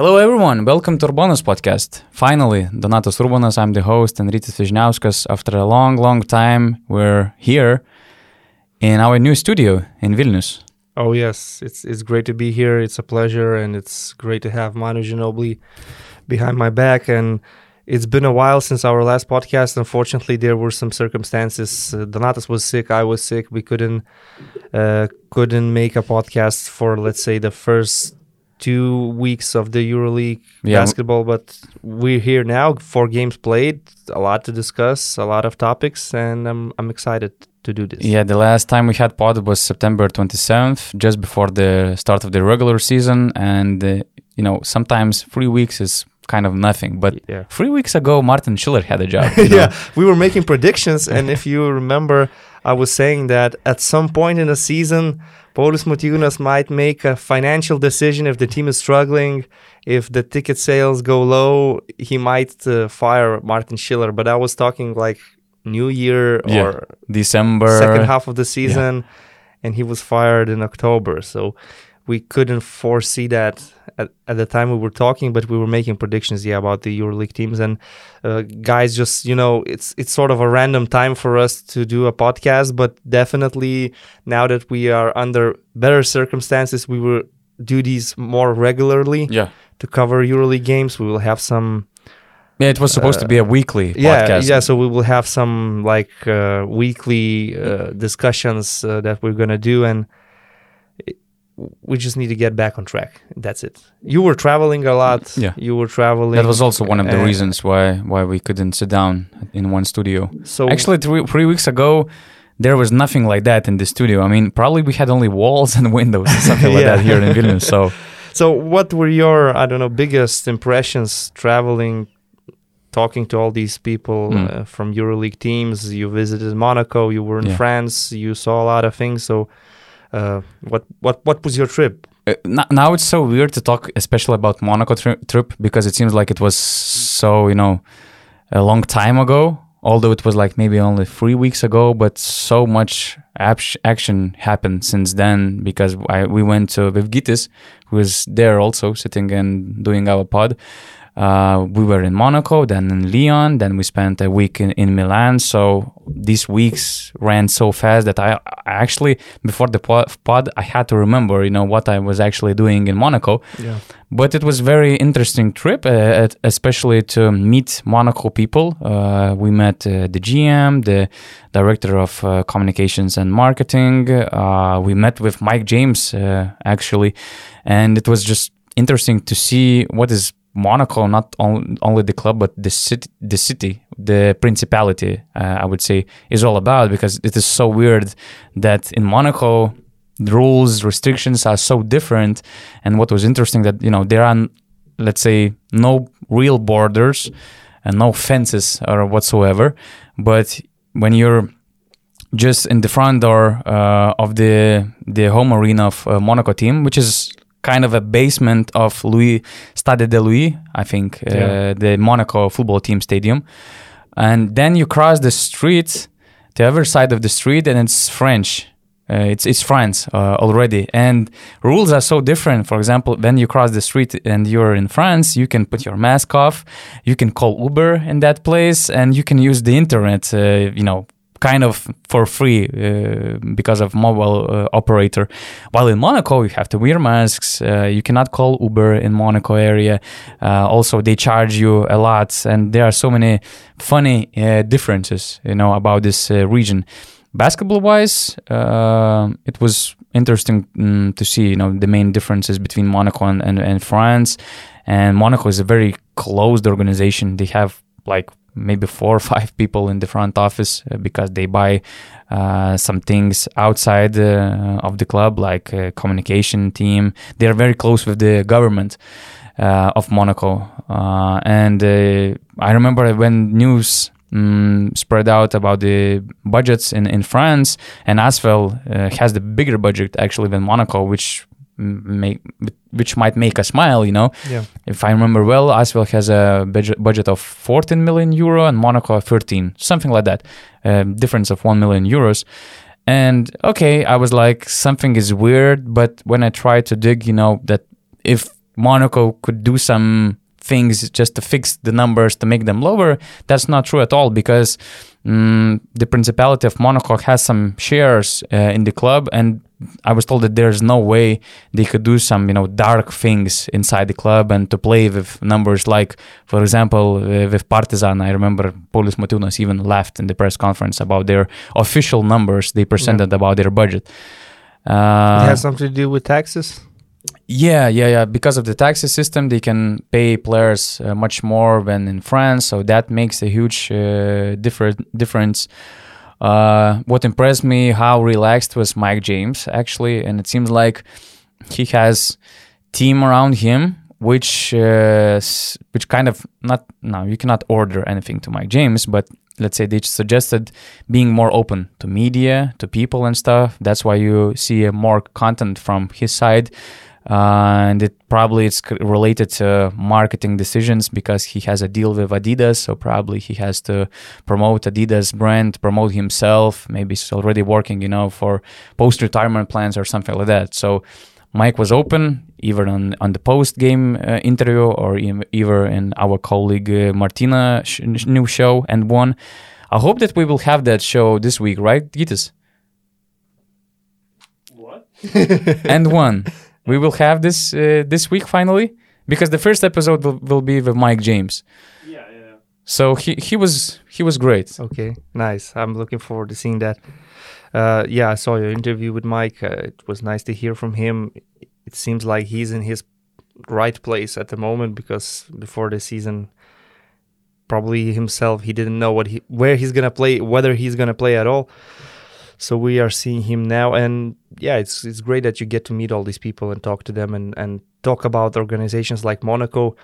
Hello, everyone. Welcome to Urbonus podcast. Finally, Donatas Urbonas, I'm the host, and Rytis Vysniauskas. After a long, long time, we're here in our new studio in Vilnius. Oh yes, it's it's great to be here. It's a pleasure, and it's great to have Manu Ginobili behind my back. And it's been a while since our last podcast. Unfortunately, there were some circumstances. Uh, Donatas was sick. I was sick. We couldn't uh, couldn't make a podcast for let's say the first two weeks of the EuroLeague Yeah. basketball. But we're here now. Four games played. A lot to discuss. A lot of topics, and I'm I'm excited to do this. Yeah, the last time we had pod was September 27th, just before the start of the regular season. And, uh, you know, sometimes three weeks is kind of nothing. But Yeah. three weeks ago, Martin Schiller had a job. you know? yeah, we were making predictions, and if you remember, I was saying that at some point in the season, Paulius Motiejunas might make a financial decision if the team is struggling, if the ticket sales go low, he might uh, fire Martin Schiller. But I was talking like New Year Yeah. or December. second half of the season, and he was fired in October. So we couldn't foresee that at, at the time we were talking, but we were making predictions, yeah, about the EuroLeague teams. And uh, guys, just you know, it's it's sort of a random time for us to do a podcast, but definitely now that we are under better circumstances, we will do these more regularly Yeah. to cover EuroLeague games. We will have some Yeah, it was supposed to be a weekly yeah podcast. yeah so we will have some like uh, weekly uh, discussions uh, that we're gonna do and we just need to get back on track that's it you were traveling a lot Yeah. you were traveling That was also one of the uh, reasons why why we couldn't sit down in one studio. so Actually, three, three weeks ago, there was nothing like that in the studio. I mean, probably we had only walls and windows and something like Yeah. that here in Vilnius. So so what were your i don't know biggest impressions traveling talking to all these people Mm. uh, from euroleague teams you visited monaco you were in Yeah. france you saw a lot of things so uh, what what what was your trip uh, now it's so weird to talk, especially about Monaco tri- trip, because it seems like it was so you know a long time ago. Although it was like maybe only three weeks ago, but so much action happened since then because I, we went to with Gitis, who there also sitting and doing our pod. Uh, we were in Monaco, then in Lyon, then we spent a week in, in Milan. So these weeks ran so fast that I, I actually, before the pod, I had to remember, you know, what I was actually doing in Monaco. yeah But it was very interesting trip, uh, especially to meet Monaco people. Uh, we met uh, the GM, the director of uh, communications and marketing. Uh, we met with Mike James uh, actually, and it was just interesting to see what is Monaco, not on, only the club, but the city, the city, the principality. Uh, I would say is all about because it is so weird that in Monaco the rules restrictions are so different and what was interesting that you know there are let's say no real borders and no fences or whatsoever but when you're just in the front door uh, of the the home arena of uh, Monaco team which is kind of a basement of Louis Stade de Louis I think uh, the Monaco football team stadium and then you cross the street the other side of the street and it's French uh, it's it's France uh, already, and rules are so different. For example, when you cross the street and you're in France, you can put your mask off, you can call Uber in that place, and you can use the internet. Uh, you know, kind of for free uh, because of mobile uh, operator. While in Monaco, you have to wear masks. Uh, you cannot call Uber in Monaco area. Uh, also, they charge you a lot, and there are so many funny uh, differences, you know, about this uh, region basketball wise uh, it was interesting mm, to see you know the main differences between monaco and, and, and france and monaco is a very closed organization they have like maybe four or five people in the front office uh, because they buy uh, some things outside uh, of the club like uh, communication team. They are very close with the government uh, of monaco. Uh, and i remember when news mm, spread out about the budgets in, in France, and Asvel uh, has the bigger budget actually than Monaco, which make which might make us smile. You know, Yeah. if I remember well, Asvel has a budget budget of 14 million euro and Monaco 13, something like that, um, difference of 1 million euros. And okay, I was like, something is weird, but when I tried to dig, you know, that if Monaco could do some things just to fix the numbers to make them lower. That's not true at all because mm, the Principality of Monaco has some shares uh, in the club, and I was told that there's no way they could do some, you know, dark things inside the club and to play with numbers like, for example, uh, with Partizan. I remember Paulius Motiejunas even laughed in the press conference about their official numbers they presented about their budget. Uh, it has something to do with taxes. Yeah, yeah, yeah. Because of the taxes system, they can pay players uh, much more than in France, so that makes a huge uh, different difference. Uh, what impressed me how relaxed was Mike James actually, and it seems like he has team around him, which uh, which kind of not no you cannot order anything to Mike James, but let's say they suggested being more open to media, to people and stuff. That's why you see more content from his side. Uh, and it probably it's related to marketing decisions because he has a deal with Adidas, so probably he has to promote Adidas brand, promote himself. Maybe he's already working, you know, for post-retirement plans or something like that. So Mike was open, either on on the post-game uh, interview or either in our colleague uh, Martina sh- new show and one. I hope that we will have that show this week, right, Gitas? What? and one. We will have this uh, this week finally because the first episode will, will be with Mike James. Yeah, yeah. So he he was he was great. Okay, nice. I'm looking forward to seeing that. Uh, yeah, I saw your interview with Mike. Uh, it was nice to hear from him. It seems like he's in his right place at the moment because before the season, probably himself he didn't know what he where he's gonna play, whether he's gonna play at all. So we are seeing him now, and yeah, it's it's great that you get to meet all these people and talk to them and and talk about organizations like Monaco.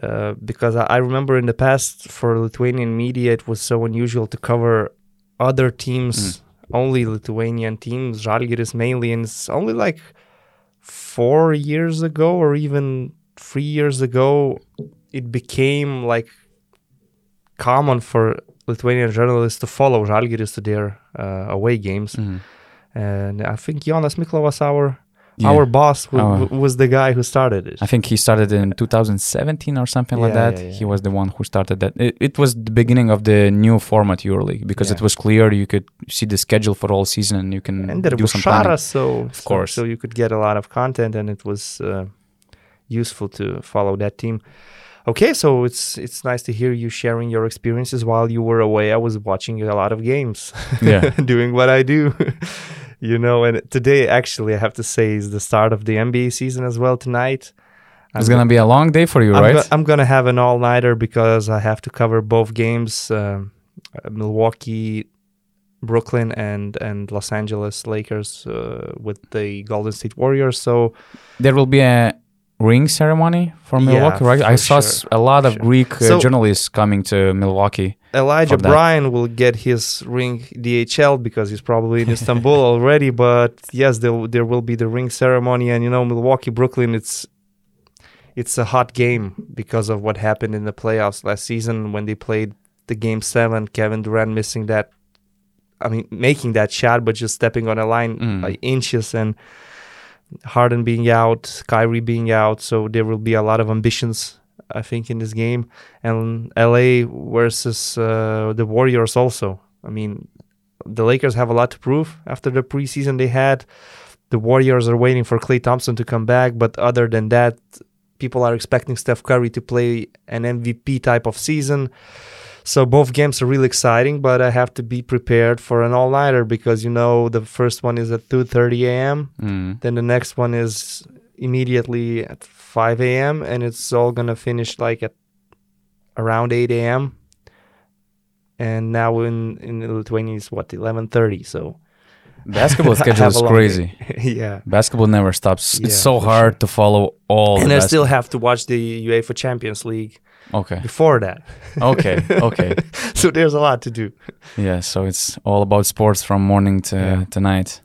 Uh, because I, I remember in the past for Lithuanian media, it was so unusual to cover other teams, only Lithuanian teams, Žalgiris mainly, and it's only like four years ago or even three years ago, it became like common for Lithuanian journalists to follow Žalgiris to their uh, away games. Mhm. And I think Jonas Miklovas, our Yeah. our boss, w- w- was the guy who started it. I think he started in 2017 or something like that. yeah, yeah. He was the one who started that. It, it was the beginning of the new format EuroLeague because it was clear you could see the schedule for all season and you can and there do was some planning. Shara, so of course. so you could get a lot of content, and it was uh, useful to follow that team. Okay, so it's it's nice to hear you sharing your experiences while you were away. I was watching a lot of games, Yeah. doing what I do, you know. And today, actually, I have to say, is the start of the NBA season as well tonight. It's gonna be a long day for you, I'm, right? go- I'm gonna have an all nighter because I have to cover both games, um, uh, Milwaukee, Brooklyn, and and Los Angeles Lakers uh, with the Golden State Warriors. So there will be a ring ceremony for Yeah, Milwaukee, right? I saw sure, a lot of sure. Greek uh, So- journalists coming to Milwaukee. Elijah Bryant will get his ring DHL because he's probably in Istanbul already. But yes, there there will be the ring ceremony, and you know Milwaukee Brooklyn. It's it's a hot game because of what happened in the playoffs last season when they played the game seven. Kevin Durant missing that, I mean, making that shot, but just stepping on a line Mm. by inches, and Harden being out, Kyrie being out. So there will be a lot of ambitions, I think, in this game. And LA versus uh, the Warriors also. I mean, the Lakers have a lot to prove after the preseason they had. The Warriors are waiting for Klay Thompson to come back, but other than that, people are expecting Steph Curry to play an MVP type of season. So both games are really exciting, but I have to be prepared for an all-nighter because you know the first one is at 2:30 a.m. Mm. Then the next one is immediately at 5 a.m. and it's all gonna finish like at around 8 a.m. And now in in Lithuania is what 11:30. So Basketball schedule is crazy. yeah. Basketball never stops. Yeah, it's so hard to follow all. and I still have to watch the UEFA Champions League okay, before that. okay, okay. so there's a lot to do. Yeah, so it's all about sports from morning to Yeah. to night.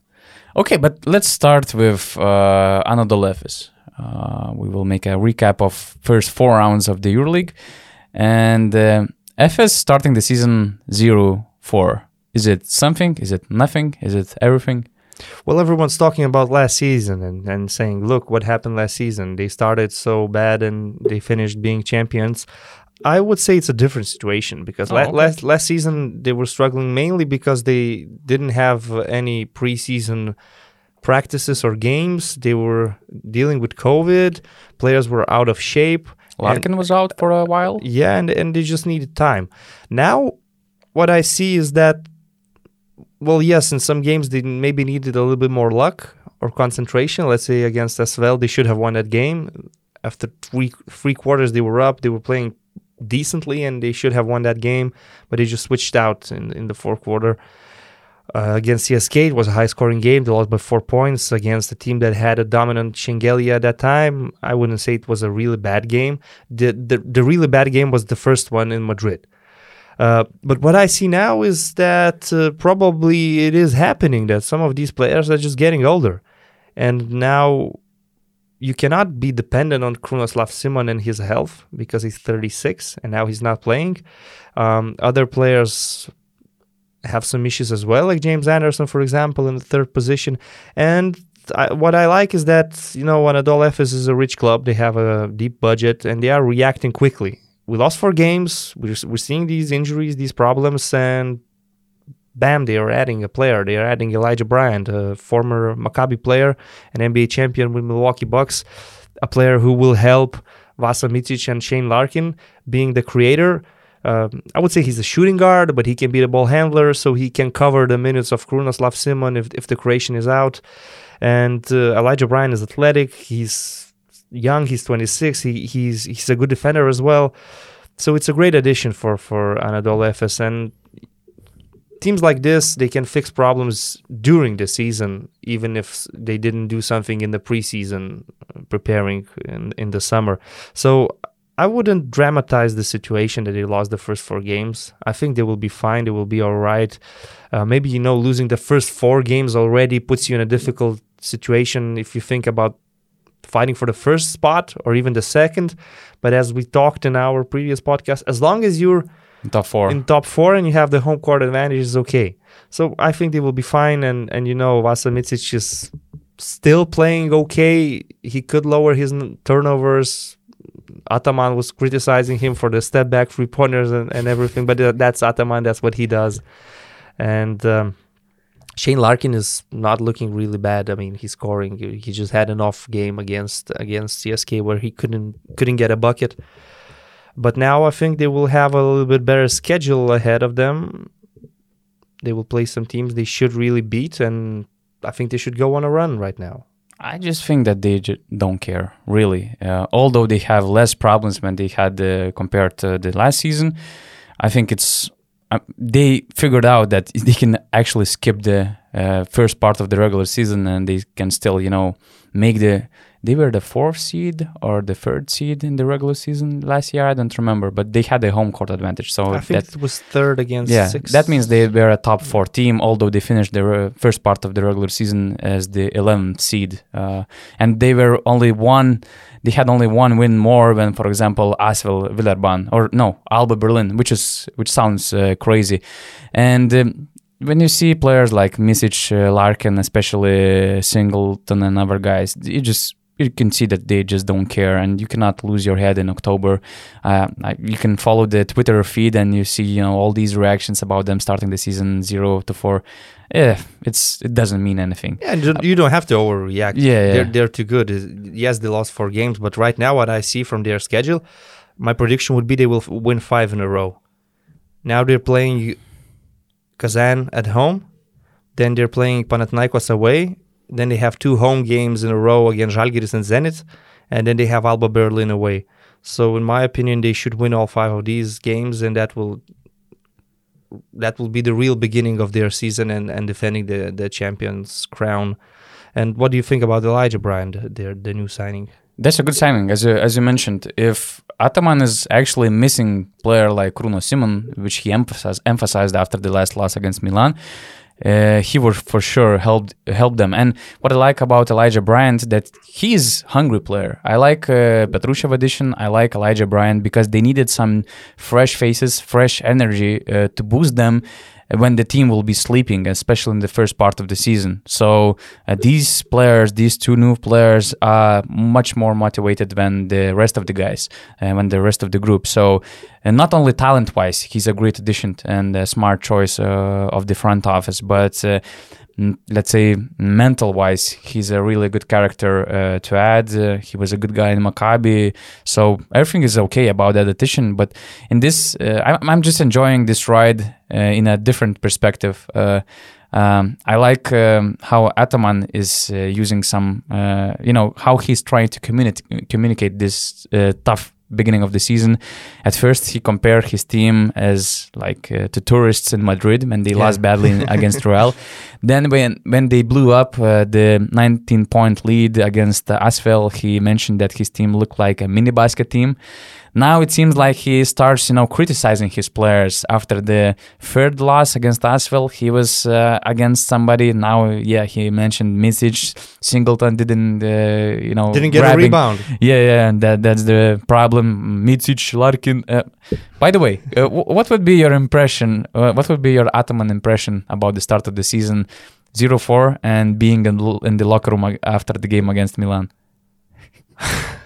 Okay, but let's start with uh, Anadolu Efes. Uh, we will make a recap of first four rounds of the EuroLeague, and uh, Efes starting the season zero four. Is it something? Is it nothing? Is it everything? Well, everyone's talking about last season and, and saying, look, what happened last season? They started so bad and they finished being champions. I would say it's a different situation because Oh, la- okay. last last season they were struggling mainly because they didn't have any preseason practices or games. They were dealing with COVID. Players were out of shape. and- Larkin was out for a while. yeah, and and they just needed time. Now, what I see is that, well, yes, in some games they maybe needed a little bit more luck or concentration. Let's say against Asvel, they should have won that game. After three three quarters, they were up. They were playing decently, and they should have won that game. But they just switched out in in the fourth quarter. Uh, against CSK, it was a high scoring game. They lost by four points against a team that had a dominant Shengelia at that time. I wouldn't say it was a really bad game. The, the, the really bad game was the first one in Madrid. Uh, but what I see now is that uh, probably it is happening that some of these players are just getting older. And now you cannot be dependent on Krunoslav Simon and his health because he's 36 and now he's not playing. Um, other players have some issues as well, like James Anderson, for example, in the third position. And I, what I like is that, you know, Anadolu Efes is a rich club. They have a deep budget and they are reacting quickly. We lost four games. We're, we're seeing these injuries, these problems, and bam, they are adding a player. They are adding Elijah Bryant, a former Maccabi player, an NBA champion with Milwaukee Bucks, a player who will help Vasa Micic and Shane Larkin being the creator. Um, I would say he's a shooting guard, but he can be the ball handler, so he can cover the minutes of Krunoslav Simon if, if the creation is out. And uh, Elijah Bryant is athletic. He's young. He's 26. He, he's he's a good defender as well. So it's a great addition for for Anadolu Efes. And teams like this, they can fix problems during the season, even if they didn't do something in the preseason, uh, preparing in in the summer. So I wouldn't dramatize the situation that they lost the first four games. I think they will be fine. They will be all right. Uh, maybe you know losing the first four games already puts you in a difficult situation if you think about fighting for the first spot or even the second. But as we talked in our previous podcast, as long as you're Top four. in top four and you have the home court advantage, is okay. So I think they will be fine. And and you know Vasa Micic is still playing okay. He could lower his turnovers. Ataman was criticizing him for the step back three pointers and, and everything, but that's Ataman. That's what he does. And um, Shane Larkin is not looking really bad. I mean, he's scoring. He just had an off game against against CSK where he couldn't couldn't get a bucket. But now I think they will have a little bit better schedule ahead of them. They will play some teams they should really beat, and I think they should go on a run right now. I just think that they ju- don't care, really. Uh, although they have less problems when they had uh, compared to the last season, I think it's uh, they figured out that they can actually skip the uh, first part of the regular season and they can still, you know, make the. They were the fourth seed or the third seed in the regular season last year. I don't remember, but they had a home court advantage. So I think that it was third against yeah, six. that means they were a top four team, although they finished the uh, first part of the regular season as the 11th seed, uh, and they were only one. They had only one win more than, for example, Asvel Villeurbanne or no Alba Berlin, which is which sounds uh, crazy. And um, when you see players like Micic, uh, Larkin, especially Singleton and other guys, you just you can see that they just don't care, and you cannot lose your head in October. Uh, you can follow the Twitter feed, and you see you know all these reactions about them starting the season zero to four. Yeah, it's it doesn't mean anything. Yeah, and you- don't have to overreact. Yeah, yeah. They're, they're too good. Yes, they lost four games, but right now, what I see from their schedule, my prediction would be they will f- win five in a row. Now they're playing Kazan at home, then they're playing Panathinaikos away, then they have two home games in a row against Žalgiris and Zenit, and then they have Alba Berlin away. So, in my opinion, they should win all five of these games, and that will that will be the real beginning of their season and, and defending the, the champions crown. And what do you think about Elijah Bryant, the- their the new signing? That's a good signing, as you, as you mentioned. If Ataman is actually missing player like Kruno Simon, which he emphasized emphasized after the last loss against Milan, uh, he would for sure help help them. And what I like about Elijah Bryant that he's hungry player. I like uh, Petrushev addition. I like Elijah Bryant because they needed some fresh faces, fresh energy uh, to boost them. When the team will be sleeping, especially in the first part of the season. So uh, these players, these two new players, are much more motivated than the rest of the guys and uh, when the rest of the group. So and not only talent wise, he's a great addition and a smart choice uh, of the front office, but uh, let's say mental wise he's a really good character uh, to add. Uh, he was a good guy in maccabi so everything is okay about that addition but in this uh, I'm, just enjoying this ride uh, in a different perspective. Uh, um, I like um, how Ataman is uh, using some, you know, how he's trying to communicate communicate this tough beginning of the season. At first, he compared his team as like uh, to tourists in Madrid when they yeah. lost badly against Real. Then when when they blew up uh, the 19 point lead against uh, Asvel, he mentioned that his team looked like a mini basket team. Now it seems like he starts, you know, criticizing his players after the third loss against Asvel. He was uh, against somebody. Now, yeah, he mentioned Micic. Singleton didn't, uh, you know, didn't get grabbing. a rebound. Yeah, yeah, and that that's the problem. Micic, Larkin. Uh, by the way, uh, w- what would be your impression? Uh, what would be your Ataman impression about the start of the season? 0-4 and being in, in the locker room after the game against Milan.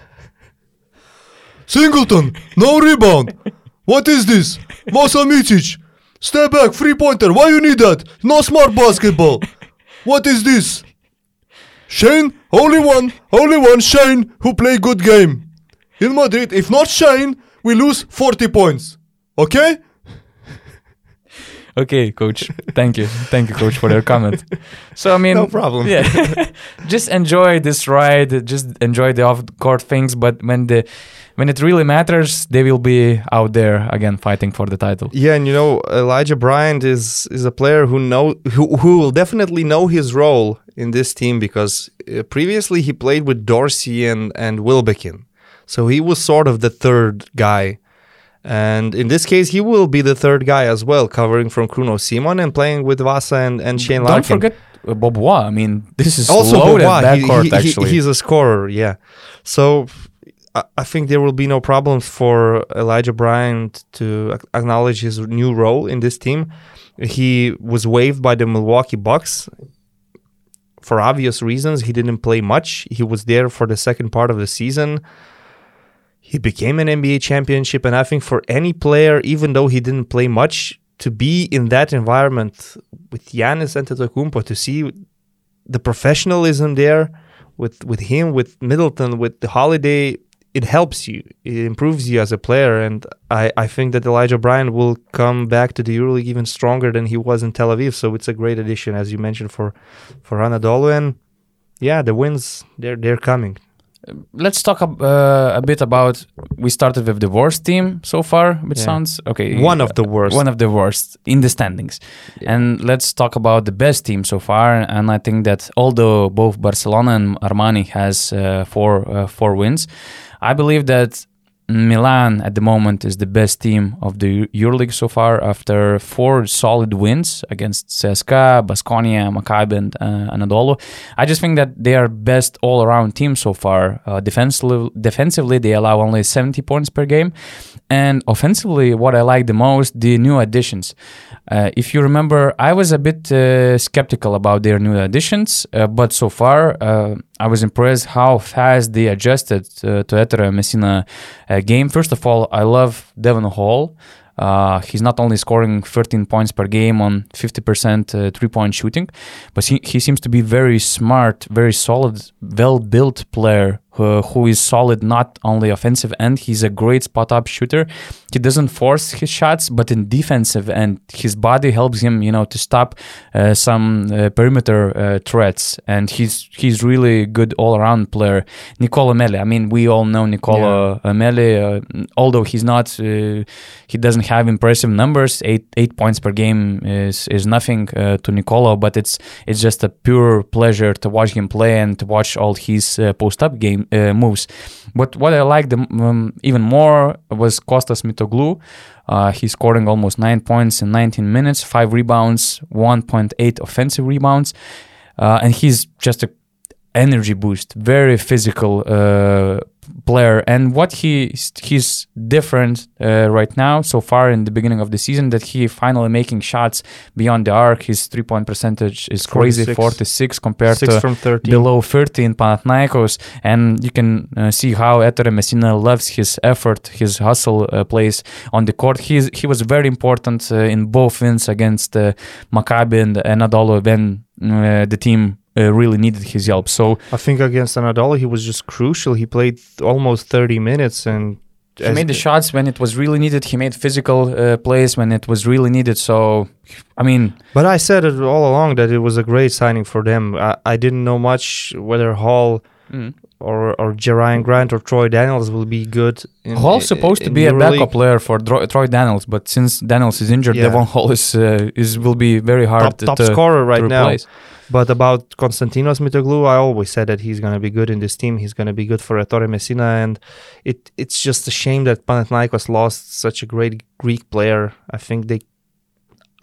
Singleton, no rebound. What is this? Vasa Micic. Step back, free pointer. Why you need that? No smart basketball. What is this? Shane, only one, only one Shane who play good game. In Madrid, if not Shane, we lose 40 points. Okay? Okay, coach. Thank you. Thank you, coach, for your comment. So I mean, no problem. Yeah, just enjoy this ride. Just enjoy the off-court things. But when the when it really matters, they will be out there again fighting for the title. Yeah, and you know, Elijah Bryant is is a player who know who who will definitely know his role in this team because uh, previously he played with Dorsey and and Wilbekin, so he was sort of the third guy. And in this case, he will be the third guy as well, covering from Kruno Simon and playing with Vasa and, and Shane Larkin. Don't forget uh, Beaubois. I mean, this is also loaded Beaubois. backcourt, he, he, actually. He's a scorer, yeah. So I think there will be no problems for Elijah Bryant to acknowledge his new role in this team. He was waived by the Milwaukee Bucks for obvious reasons. He didn't play much. He was there for the second part of the season. He became an NBA championship, and I think for any player, even though he didn't play much, to be in that environment with Giannis Antetokounmpo, to see the professionalism there with with him, with Middleton, with the Holiday, it helps you, it improves you as a player, and I, I think that Elijah Bryant will come back to the EuroLeague even stronger than he was in Tel Aviv. So it's a great addition, as you mentioned, for for Anadolu, and yeah, the wins they're they're coming. Let's talk uh, a bit about. We started with the worst team so far, which yeah. sounds okay. One of the worst. One of the worst in the standings. Yeah. And let's talk about the best team so far. And I think that although both Barcelona and Armani has uh, four uh, four wins, I believe that Milan at the moment is the best team of the EuroLeague so far after four solid wins against CSKA, Basconia, Maccabi, and uh, Anadolu. I just think that they are best all-around team so far. Uh, defensively, defensively, they allow only 70 points per game, and offensively, what I like the most, the new additions. Uh, if you remember, I was a bit uh, skeptical about their new additions, uh, but so far uh, I was impressed how fast they adjusted uh, to Ettore Messina uh, game. First of all, I love Devon Hall. he's not only scoring 13 points per game on 50% three-point shooting, but he, he seems to be very smart, very solid, well-built player who, who is solid not only offensive end he's a great spot up shooter. He doesn't force his shots but in defensive end his body helps him you know to stop uh, some uh, perimeter uh, threats. And he's he's really good all around player. Nicola Melli I mean we all know Nicola yeah. Melli uh, although he's not uh, he doesn't have impressive numbers. Eight eight points per game is is nothing uh, to Nicola but it's it's just a pure pleasure to watch him play and to watch all his post up game uh, moves. But what I liked um, even more was Kostas Mitoglou. Uh, he's scoring almost nine points in 19 minutes, five rebounds, 1.8 offensive rebounds, uh, and he's just a energy boost, very physical uh, player. And what he he's different uh, right now so far in the beginning of the season that he finally making shots beyond the arc. His three point percentage is crazy, 46. 46 compared Six to from 13. below 30 in Panathinaikos, and you can uh, see how Ettore Messina loves his effort, his hustle uh, plays on the court. He's, he was very important uh, in both wins against uh, Maccabi and Anadolu when uh, the team uh, really needed his help. So I think against Anadolu, he was just crucial. He played almost 30 minutes and he made the shots when it was really needed. He made physical uh, plays when it was really needed. So, I mean, But I said it all along that it was a great signing for them. I, I didn't know much whether Hall or or Jerian Grant or Troy Daniels will be good. In, Hall's supposed to in be a backup player for Dro- Troy Daniels, but since Daniels is injured, Yeah. Devon Hall is uh, is will be very hard top, to, top to- scorer to right now. But about Konstantinos Mitoglou, I always said that he's going to be good in this team. He's going to be good for Ettore Messina, and it it's just a shame that Panathinaikos lost such a great Greek player. I think they,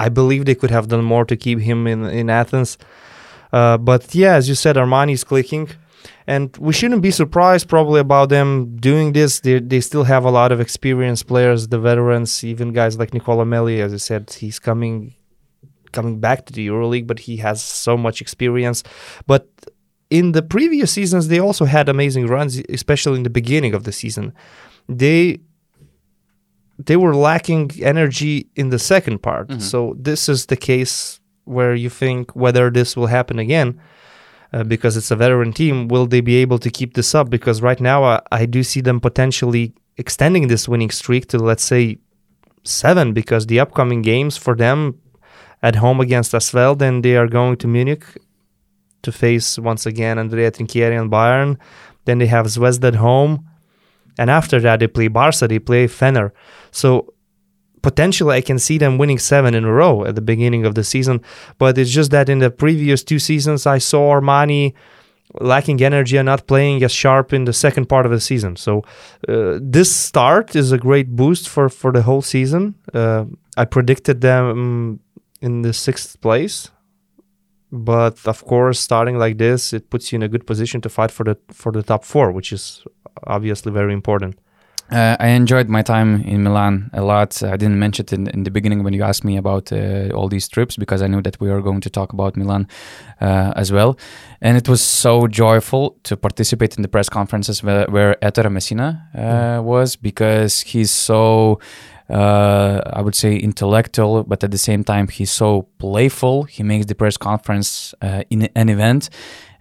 I believe they could have done more to keep him in in Athens. Uh, but yeah, as you said, Armani is clicking, and we shouldn't be surprised probably about them doing this. They they still have a lot of experienced players, the veterans, even guys like Nicola Melli. As I said, he's coming coming back to the EuroLeague, but he has so much experience. But in the previous seasons, they also had amazing runs, especially in the beginning of the season. They they were lacking energy in the second part. Mm-hmm. So this is the case where you think whether this will happen again. Uh, because it's a veteran team, will they be able to keep this up? Because right now, I, I do see them potentially extending this winning streak to, let's say, seven. Because the upcoming games for them at home against Asvel, then they are going to Munich to face once again Andrea Trinchieri and Bayern. Then they have Zvezda at home, and after that they play Barca, they play Fener. So potentially I can see them winning seven in a row at the beginning of the season. But it's just that in the previous two seasons I saw Armani lacking energy and not playing as sharp in the second part of the season. So uh, this start is a great boost for for the whole season. Uh, I predicted them in the sixth place. But of course, starting like this, it puts you in a good position to fight for the for the top four, which is obviously very important. Uh, I enjoyed my time in Milan a lot. I didn't mention it in, in the beginning when you asked me about uh, all these trips because I knew that we were going to talk about Milan uh, as well. And it was so joyful to participate in the press conferences where, where Ettore Messina uh, was because he's so, uh, I would say, intellectual, but at the same time, he's so playful. He makes the press conference uh, in an event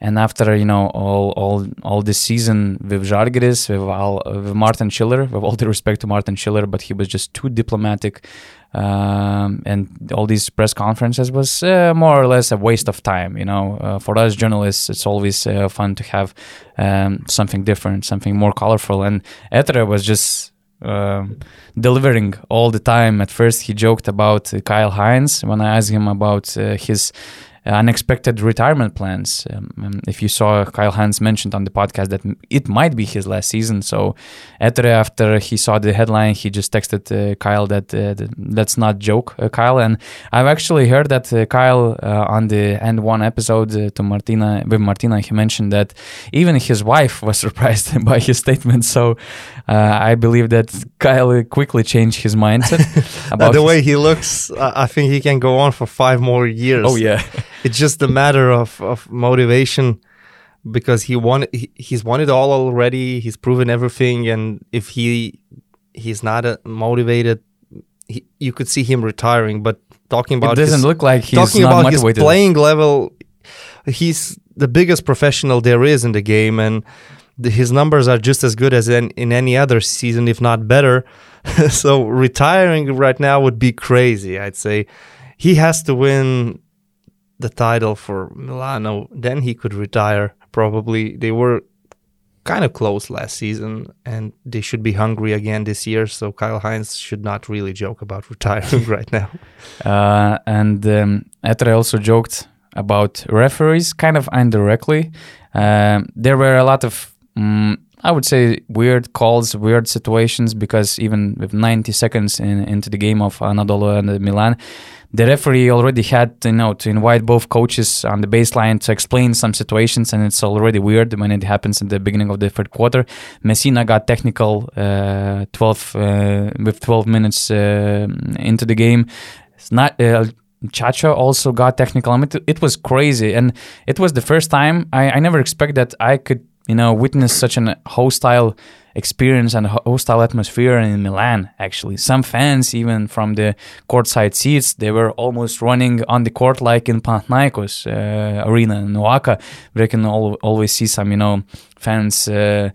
and after you know all all all this season with Žalgiris, with, all, with Martin Schiller, with all the respect to Martin Schiller, but he was just too diplomatic, um, and all these press conferences was uh, more or less a waste of time. You know, uh, for us journalists, it's always uh, fun to have um, something different, something more colorful, and Ettore was just. Um, delivering all the time. At first, he joked about uh, Kyle Hines when I asked him about uh, his unexpected retirement plans. Um, um, if you saw Kyle Hines mentioned on the podcast that it might be his last season, so Ettore, after he saw the headline, he just texted uh, Kyle that uh, th- that's not joke, uh, Kyle. And I've actually heard that uh, Kyle uh, on the end one episode uh, to Martina with Martina, he mentioned that even his wife was surprised by his statement. So uh, I believe that Kyle quickly changed his mindset Uh, about the his- way he looks, I I think he can go on for five more years. Oh yeah. It's just a matter of, of motivation because he won he, he's won it all already. He's proven everything. And if he he's not uh, motivated he, you could see him retiring. But talking about It doesn't his, look like he's talking about his motivated. playing level he's the biggest professional there is in the game. And the, his numbers are just as good as in, in any other season if not better. So retiring right now would be crazy i'd say. He has to win the title for Milano, then he could retire. Probably they were kind of close last season, and they should be hungry again this year. So Kyle Hines should not really joke about retiring right now. Uh, and um, Ettore also joked about referees, kind of indirectly. Um, there were a lot of, mm I would say, weird calls, weird situations, because even with 90 seconds in, into the game of Anadolu and Milan, the referee already had you know to invite both coaches on the baseline to explain some situations, and it's already weird when it happens in the beginning of the third quarter. Messina got technical uh, 12 uh, with 12 minutes uh, into the game. It's not. Uh, Chacha also got technical. I mean, it, it was crazy, and it was the first time I, I never expect that I could, you know, witness such an hostile experience and hostile atmosphere in Milan. Actually, some fans, even from the courtside seats, they were almost running on the court like in Panathinaikos uh, arena in Oaka. We can al- always see some, you know, fans. Uh,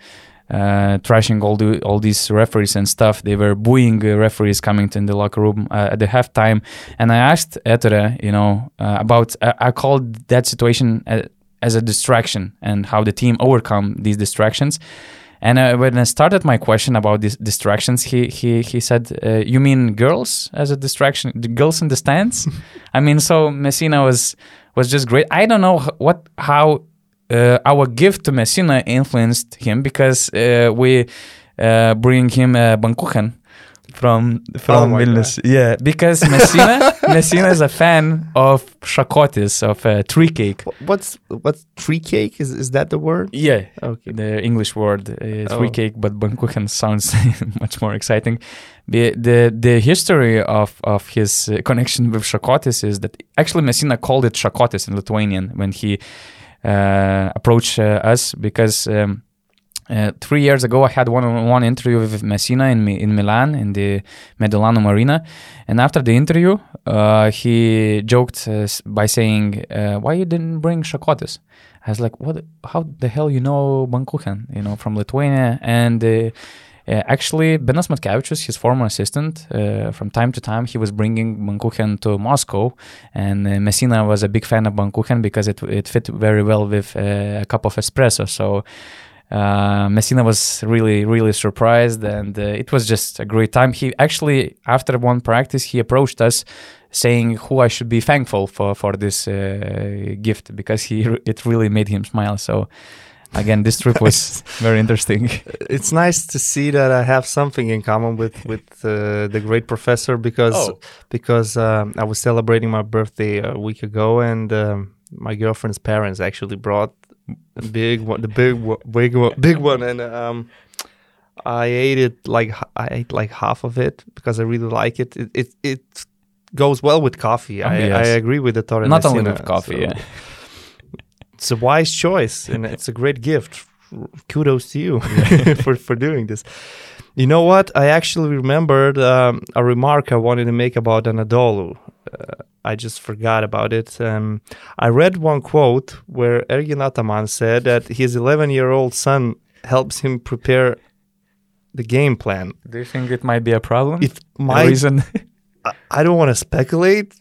uh, trashing all the all these referees and stuff. They were booing uh, referees coming to the locker room uh, at the halftime. And I asked Ettore, you know, uh, about I, I called that situation uh, as a distraction and how the team overcome these distractions. And uh, when I started my question about these distractions, he he he said, uh, "You mean girls as a distraction? The girls in the stands?" I mean, so Messina was was just great. I don't know what how uh, our gift to Messina influenced him because uh, we uh, bring him uh, Baumkuchen from from my Vilnius. Yeah, because Messina Messina is a fan of shakotis of uh, tree cake. What's what's tree cake? Is is that the word? Yeah, Okay. the English word uh, tree Oh. cake, but Baumkuchen sounds much more exciting. The, the the history of of his uh, connection with shakotis is that actually Messina called it shakotis in Lithuanian when he uh, approached uh, us because. Um, uh, three years ago, I had one-on-one interview with Messina in in Milan in the Mediolanum Marina, and after the interview, uh, he joked uh, by saying, uh, "Why you didn't bring shakotis?" I was like, "What? How the hell you know Baumkuchen? You know from Lithuania?" And uh, uh, actually, Benas Matkevičius, his former assistant, from time to time he was bringing Baumkuchen to Moscow, and Messina was a big fan of Baumkuchen because it it fit very well with a cup of espresso. So uh, Messina was really, really surprised, and uh, it was just a great time. He actually, after one practice, he approached us, saying who I should be thankful for for this uh, gift because he it really made him smile. So. Again, this trip was very interesting. It's nice to see that I have something in common with with uh, the great professor because Oh. because um, I was celebrating my birthday a week ago and um, my girlfriend's parents actually brought big one, the big one, big one, big one, and um, I ate it like I ate like half of it because I really like it. It it, it goes well with coffee. Oh, I, yes. I agree with Ettore Not only with coffee, so yeah. It's a wise choice and it's a great gift. Kudos to you for for doing this. You know what? I actually remembered um, a remark I wanted to make about Anadolu. Uh, I just forgot about it. Um, I read one quote where Ergin Ataman said that his 11 year old son helps him prepare the game plan. Do you think it might be a problem? It a might, reason? I don't want to speculate,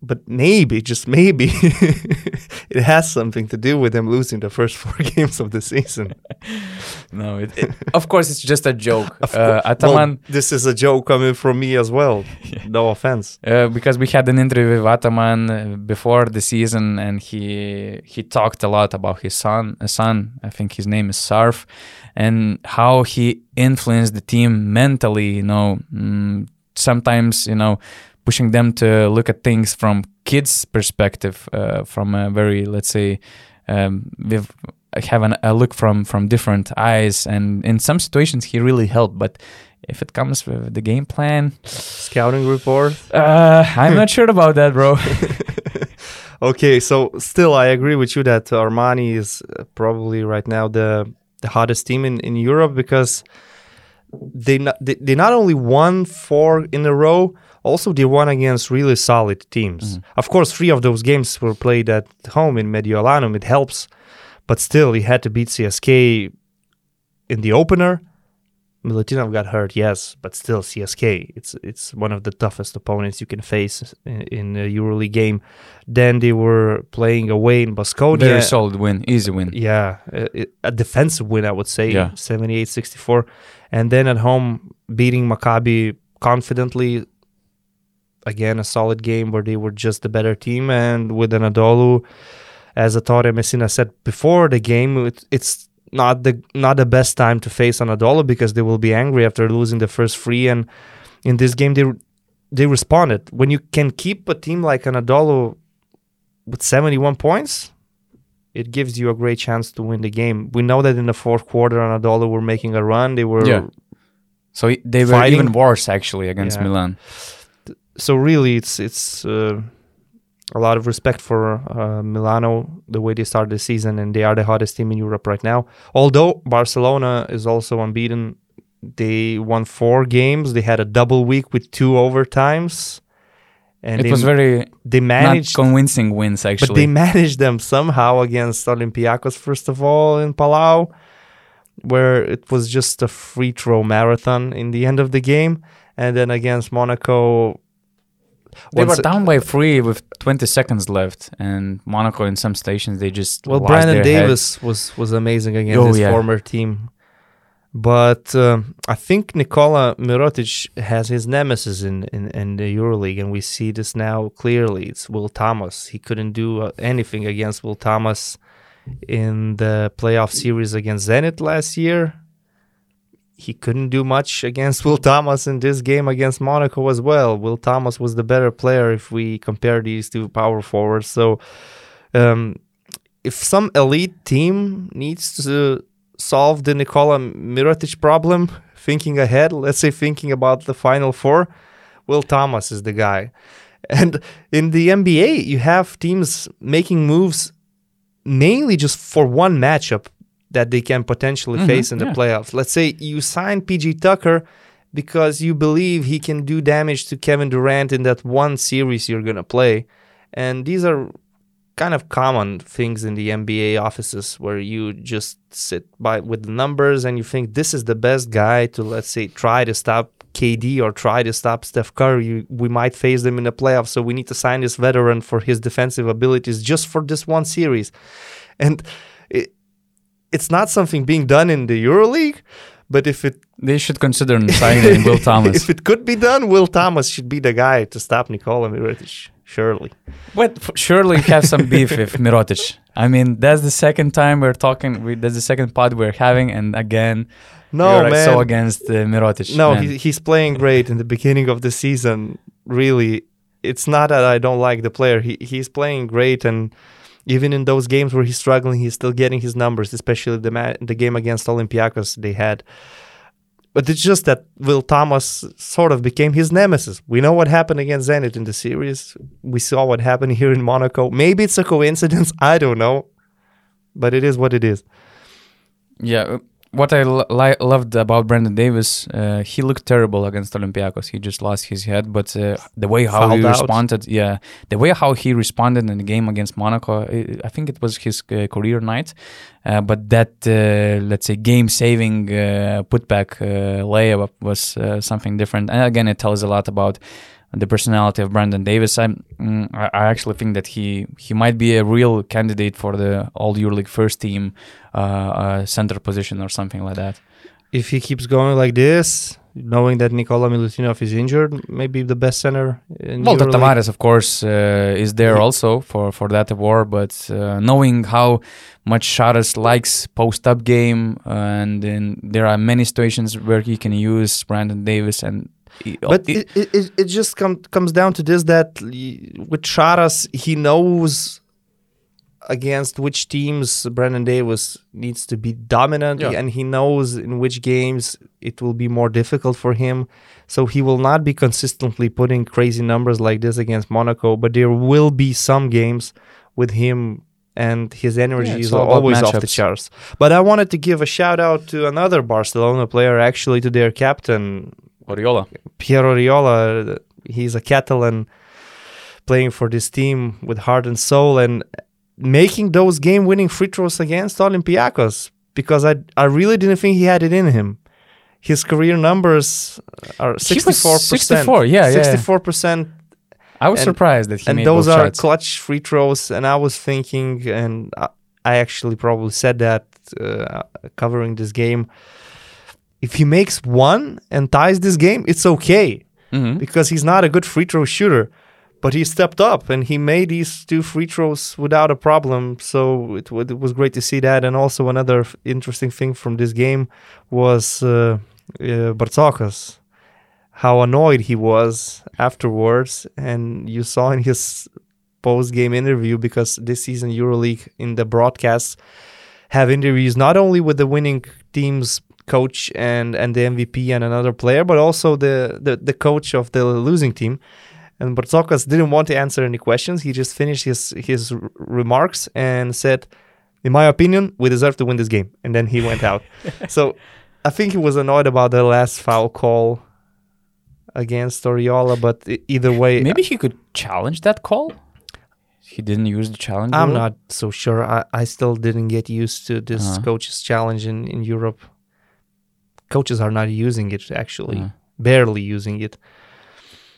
but maybe, just maybe, it has something to do with him losing the first four games of the season. no, it, it- of course it's just a joke. Uh. Ataman, Well, this is a joke coming from me as well. No offense. uh, because we had an interview with Ataman uh, before the season, and he he talked a lot about his son. A son, I think his name is Sarf, and how he influenced the team mentally. You know, mm, sometimes you know pushing them to look at things from kids' perspective, uh, from a very let's say um, with have an, a look from from different eyes, and in some situations he really helped, but. If it comes with the game plan, Scouting report. uh, I'm not sure about that, bro. Okay, so still, I agree with you that Armani is uh, probably right now the the hottest team in, in Europe because they not, they, they not only won four in a row, also they won against really solid teams. Mm-hmm. Of course, three of those games were played at home in Mediolanum. It helps, but still, he had to beat CSK in the opener. Milutinov got hurt, yes, but still CSK. It's it's one of the toughest opponents you can face in, in a EuroLeague game. Then they were playing away in Basconia. Very solid win, easy win. Yeah, uh, a, a defensive win, I would say, Yeah. 78-64. And then at home, beating Maccabi confidently. Again, a solid game where they were just the better team. And with Anadolu, as Ettore Messina said before the game, it, it's not the not the best time to face Anadolu because they will be angry after losing the first three. And in this game, they they responded. When you can keep a team like Anadolu with 71 points, it gives you a great chance to win the game. We know that in the fourth quarter, Anadolu were making a run. They were Yeah. So they were Fighting- even worse actually against Yeah. Milan. So really it's it's uh, a lot of respect for uh, Milano the way they started the season and they are the hottest team in Europe right now. Although Barcelona is also unbeaten, they won four games. They had a double week with two overtimes, and it they, was very they managed. convincing wins actually. but they managed them somehow against Olympiacos first of all in Palau, where it was just a free throw marathon in the end of the game, and then against Monaco. They were down by three with 20 seconds left, and Monaco in some stations they just Well, Brandon their head. Davis was was amazing against Oh, his yeah. former team, but um, I think Nikola Mirotic has his nemesis in, in in the EuroLeague, and we see this now clearly. It's Will Thomas. He couldn't do uh, anything against Will Thomas in the playoff series against Zenit last year. He couldn't do much against Will Thomas in this game against Monaco as well. Will Thomas was the better player if we compare these two power forwards. So, um, if some elite team needs to solve the Nikola Mirotic problem, thinking ahead, let's say thinking about the Final Four, Will Thomas is the guy. And in the NBA, you have teams making moves mainly just for one matchup that they can potentially Mhm, face in the yeah. playoffs. Let's say you sign PJ Tucker because you believe he can do damage to Kevin Durant in that one series you're going to play. And these are kind of common things in the NBA offices where you just sit by with the numbers and you think this is the best guy to let's say try to stop KD or try to stop Steph Curry. We might face them in the playoffs, so we need to sign this veteran for his defensive abilities just for this one series. And it's not something being done in the EuroLeague, but if it They should consider signing Will Thomas. if it could be done, Will Thomas should be the guy to stop Nikola Mirotic. Surely. But surely you have some beef with Mirotic. I mean, that's the second time we're talking. We, that's the second pod we're having, and again, No, man. so against uh, Mirotic. No, he, he's playing great in the beginning of the season. Really, it's not that I don't like the player. He he's playing great, and even in those games where he's struggling, he's still getting his numbers. Especially the ma- the game against Olympiacos they had. But it's just that Will Thomas sort of became his nemesis. We know what happened against Zenit in the series. We saw what happened here in Monaco. Maybe it's a coincidence. I don't know, but it is what it is. Yeah, what I li- loved about Brandon Davis, uh, he looked terrible against Olympiacos. He just lost his head, but uh, the way how he Fouled out. responded, yeah, the way how he responded in the game against Monaco, I, I think it was his uh, career night. Uh, but that, uh, let's say, game-saving uh, putback uh, layup was uh, something different. And again, it tells a lot about the personality of Brandon Davis. I'm, mm, I, I actually think that he he might be a real candidate for the All EuroLeague first team uh, uh, center position or something like that. if he keeps going like this, knowing that Nikola Milutinov is injured, maybe the best center in Well, EuroLeague. Tavares, of course, uh, is there Yeah. also for for that award, but uh, knowing how much Sharas likes post-up game, and then there are many situations where he can use Brandon Davis and. But it- it, it, just com- comes down to this that with Sharas, he knows against which teams Brandon Davis needs to be dominant, Yeah. and he knows in which games it will be more difficult for him. So he will not be consistently putting crazy numbers like this against Monaco, but there will be some games with him and his energy it's is always off the charts. But I wanted to give a shout out to another Barcelona player, actually to their captain, Oriola. Pierre Oriola, he's a Catalan playing for this team with heart and soul and making those game winning free throws against Olympiacos because I, I really didn't think he had it in him. His career numbers are He was 64%. 64, yeah, yeah, yeah. 64%. I was And- surprised that he And made those those are shots. clutch free throws. And I was thinking, and I, I actually probably said that uh, covering this game. If he makes one and ties this game, it's okay Mhm. because he's not a good free throw shooter. But he stepped up and he made these two free throws without a problem. So it, it was great to see that. And also another f- interesting thing from this game was uh, uh, Bartzokas. how annoyed he was afterwards, and you saw in his post-game interview because this season EuroLeague in the broadcasts have interviews not only with the winning team's coach and and the MVP and another player, but also the the, the coach of the losing team. And Bartzokas didn't want to answer any questions. He just finished his his r- remarks and said, "In my opinion, we deserve to win this game." And then he went out. so I think he was annoyed about the last foul call against Oriola, but either way, Maybe he could challenge that call. He didn't use the challenge. I'm rule? not so sure. I, I still didn't get used to this Uh-huh. coaches challenge in, in Europe. Coaches are not using it actually, barely using it.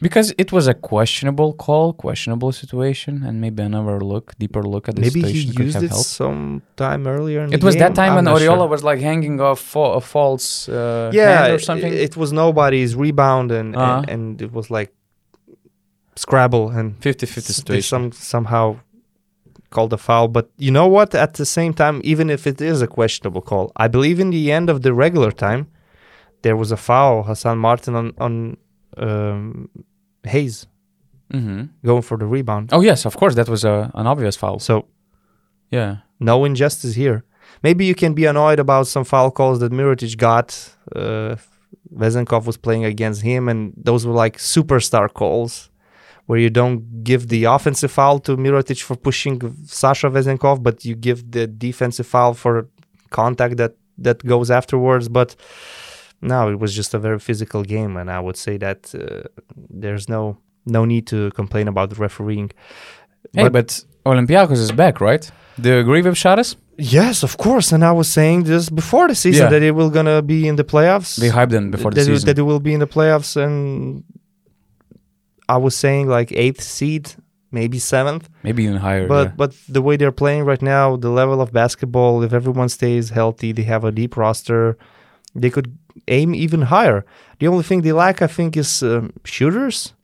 because it was a questionable call, questionable situation, and maybe another look, deeper look at the Maybe he situation could used have it helped. some time earlier. It was that time I'm when Oriola sure. was like hanging off fa- a false uh, yeah, hand or something. It, it was nobody's rebound and, Uh-huh. and and it was like scrabble and 50-50 s- they situation. some somehow called a foul. But you know what? At the same time, even if it is a questionable call, I believe in the end of the regular time, there was a foul. Hassan Martin on on um, Hayes hmm going for the rebound. Oh yes, of course, that was a, an obvious foul. So Yeah. no injustice here. Maybe you can be annoyed about some foul calls that Mirotic got. Uh, Vezenkov was playing against him, and those were like superstar calls where you don't give the offensive foul to Mirotic for pushing Sasha Vezenkov, but you give the defensive foul for contact that that goes afterwards. But no, it was just a very physical game, and I would say that uh, there's no no need to complain about the refereeing. Hey, but, Olympiacos is back, right? Do you agree with Sharas? Yes, of course. And I was saying this before the season Yeah. that it will gonna be in the playoffs. They hyped them before the that, it- season. that it will be in the playoffs, and I was saying like eighth seed, maybe seventh. Maybe even higher. But yeah. but the way they're playing right now, the level of basketball, if everyone stays healthy, they have a deep roster. They could aim even higher. The only thing they lack, I think, is um, shooters.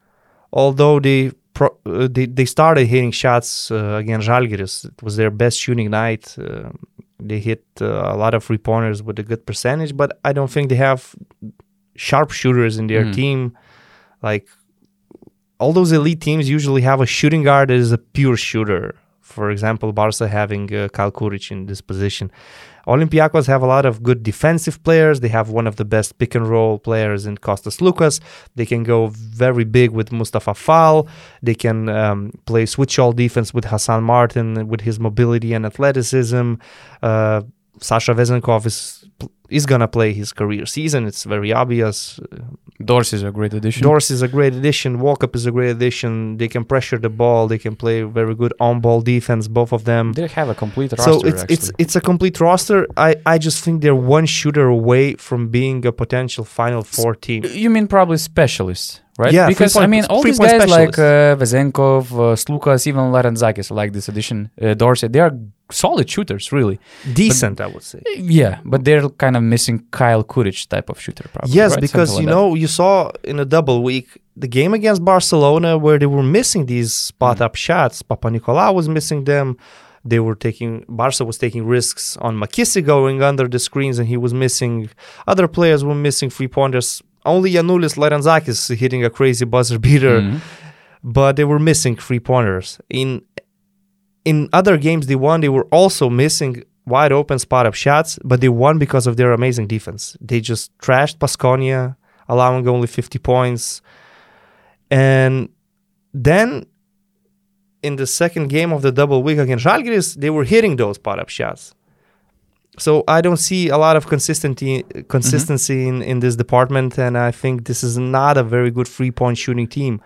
Although they pro- uh, they they started hitting shots uh, against Žalgiris, it was their best shooting night. Uh, they hit uh, a lot of three pointers with a good percentage, but I don't think they have sharp shooters in their Mhm. team. Like all those elite teams usually have a shooting guard that is a pure shooter. For example, Barca having uh, Kyle Kuric in this position. Olympiacos have a lot of good defensive players. They have one of the best pick and roll players in Kostas Sloukas. They can go very big with Mustafa Fall. They can um, play switch all defense with Hassan Martin with his mobility and athleticism. Uh, Sasha Vezenkov is is gonna play his career season. It's very obvious. Dorsey is a great addition. Dorsey is a great addition. Walkup is a great addition. They can pressure the ball. They can play very good on-ball defense. Both of them. they have a complete roster. so it's it's actually. it's a complete roster. I I just think they're one shooter away from being a potential Final Four team. You mean probably specialists, right? Yeah, because I mean all these guys like specialists. uh, Vezenkov, uh, Sloukas, even Larentzakis, like this addition, uh, Dorsey, they are solid shooters, really. Decent, I would say. Yeah, but they're kind of missing Kyle Kuric type of shooter, probably. Yes, right? because Something you like know you saw in a double week the game against Barcelona where they were missing these Mm. spot up shots. Papanikolaou was missing them. They were taking Barca was taking risks on McKissic going under the screens, and he was missing. Other players were missing three pointers. Only Giannoulis Larentzakis hitting a crazy buzzer beater, Mhm. but they were missing three pointers. In in other games they won, they were also missing wide open spot up shots, but they won because of their amazing defense. They just trashed Baskonia, allowing only 50 points. And then in the second game of the double week against Žalgiris, they were hitting those spot up shots. So I don't see a lot of consistency consistency mm-hmm. in, in this department, and I think this is not a very good three point shooting team.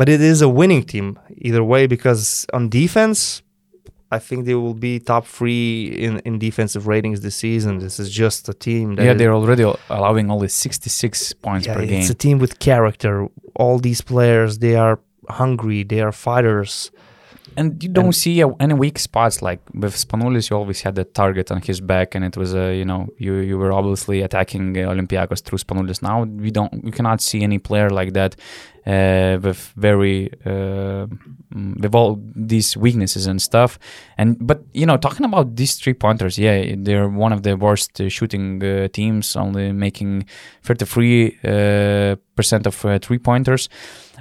But it is a winning team either way because on defense, I think they will be top three in, in defensive ratings this season. This is just a team that Yeah, they're already allowing only 66 points yeah, per game. It's a team with character. All these players, they are hungry. They are fighters. And you don't And- see uh, any weak spots like with Spanoulis. You always had the target on his back, and it was a you know you you were obviously attacking uh, Olympiacos through Spanoulis. Now we don't we cannot see any player like that uh, with very uh, mm, with all these weaknesses and stuff. And but you know talking about these three pointers, yeah, they're one of the worst uh, shooting uh, teams, only making thirty three uh, percent of uh, three pointers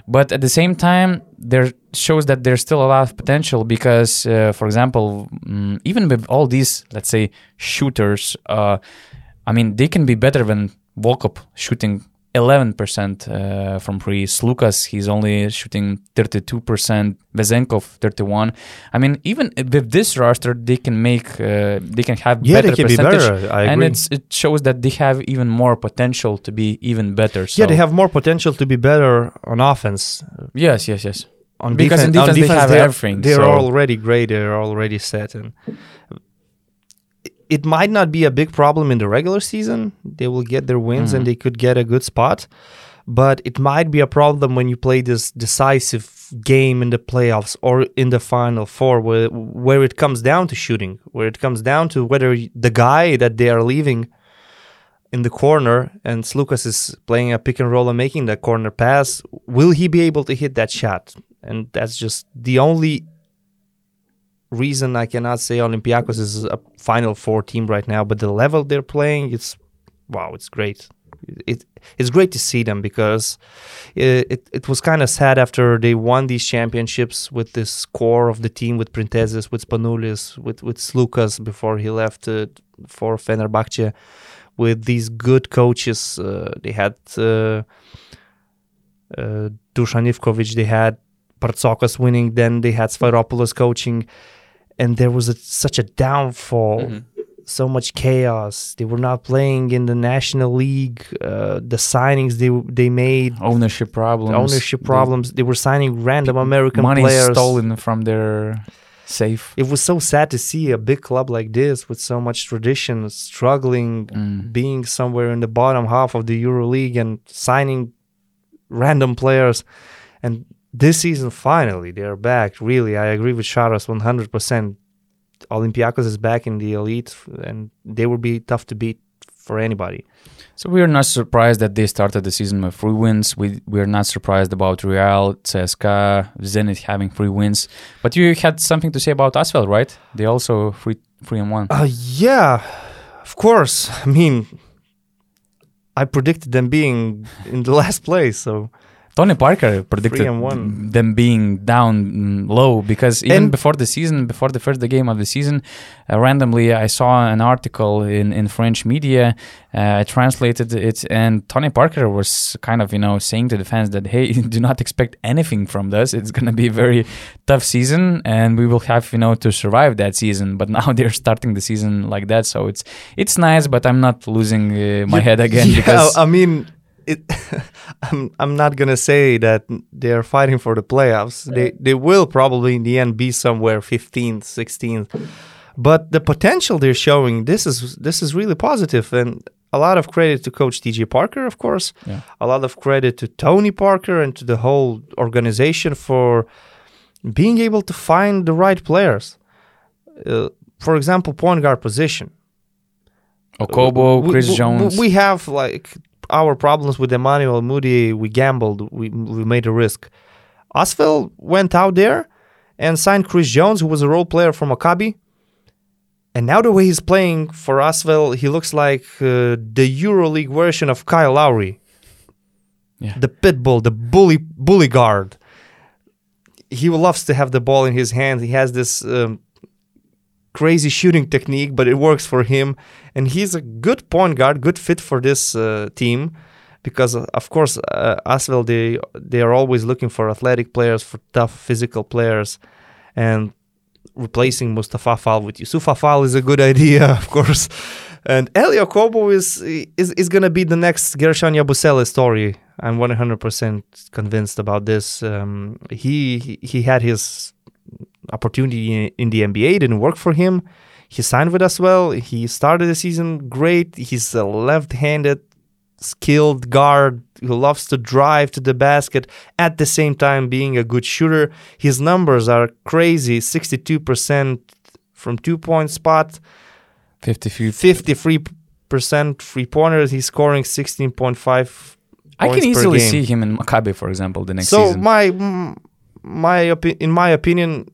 but at the same time there shows that there's still a lot of potential because uh, for example mm, even with all these let's say shooters uh, i mean they can be better than Walkup shooting 11% uh, from three. Sloukas, he's only shooting 32%. Vezenkov, 31. I mean, even with this roster, they can make, uh, they can have Yeah, better they can be percentage. better. I and agree. it's it shows that they have even more potential to be even better. So. yeah, they have more potential to be better on offense. Yes, yes, yes. On Because in on defense they have they're, everything, They're so- already great. They're already set, and it might not be a big problem in the regular season. They will get their wins, Mm-hmm. and they could get a good spot. But it might be a problem when you play this decisive game in the playoffs or in the final four, where where it comes down to shooting, where it comes down to whether the guy that they are leaving in the corner and Sloukas is playing a pick and roll and making that corner pass, will he be able to hit that shot? And that's just the only reason I cannot say Olympiacos is a Final Four team right now. But the level they're playing, it's wow, it's great. It it's great to see them because it it, it was kind of sad after they won these championships with this core of the team with Printezis, with Spanoulis, with with Sloukas before he left uh, for Fenerbahce with these good coaches. Uh, they had uh, uh, Dusan Ivkovic, they had Bartzokas winning, then they had Sfairopoulos coaching, and there was a, such a downfall, Mm-hmm. so much chaos. They were not playing in the National League. Uh, the signings they they made, Ownership problems. ownership the problems. They were signing random American Money players. stolen from their safe. It was so sad to see a big club like this with so much tradition struggling, Mm. being somewhere in the bottom half of the EuroLeague and signing random players. And this season, finally, they're back. Really, I agree with Sharas 100%. Olympiacos is back in the elite, and they will be tough to beat for anybody. So we are not surprised that they started the season with three wins. We we are not surprised about Real, CSKA, Zenit having three wins. But you had something to say about Asvel, right? They also three three and one. Uh, yeah, of course. I mean, I predicted them being in the last place, so Tony Parker predicted them being down mm, low because even And- before the season, before the first game of the season, uh, randomly I saw an article in, in French media. Uh, I translated it, and Tony Parker was kind of you know saying to the fans that hey, do not expect anything from this. It's gonna be a very tough season, and we will have you know to survive that season. But now they're starting the season like that, so it's it's nice. But I'm not losing uh, my Yeah, head again yeah, because I mean, it. I'm I'm not gonna say that they're fighting for the playoffs. They they will probably in the end be somewhere 15th, 16th. But the potential they're showing, this is this is really positive. and a lot of credit to Coach TJ Parker, of course. Yeah. A lot of credit to Tony Parker and to the whole organization for being able to find the right players. Uh, for example, point guard position. Okobo, Chris we, Jones. We have like our problems with Emmanuel Mudiay. We gambled. We we made a risk. Asvel went out there and signed Chris Jones, who was a role player from Maccabi. And now the way he's playing for Asvel, he looks like uh, the EuroLeague version of Kyle Lowry. Yeah. The pit bull, the bully bully guard. He loves to have the ball in his hand. He has this um, crazy shooting technique, but it works for him. And he's a good point guard, good fit for this uh, team, because uh, of course, uh, Asvel they they are always looking for athletic players, for tough physical players, and replacing Mustafa Fall with Youssoupha Fall is a good idea, of course. And Elie Okobo is is is gonna be the next Guerschon Yabusele story. I'm 100% convinced about this. Um, he- he had his opportunity in, the NBA, didn't work for him. He signed with Asvel. He started the season great. He's a left-handed skilled guard who loves to drive to the basket at the same time being a good shooter. His numbers are crazy 62% from two point spot, 53. 53% free pointers. He's scoring 16.5. I can easily see him in Maccabi, for example, the next so season. my mm, my opi- in my opinion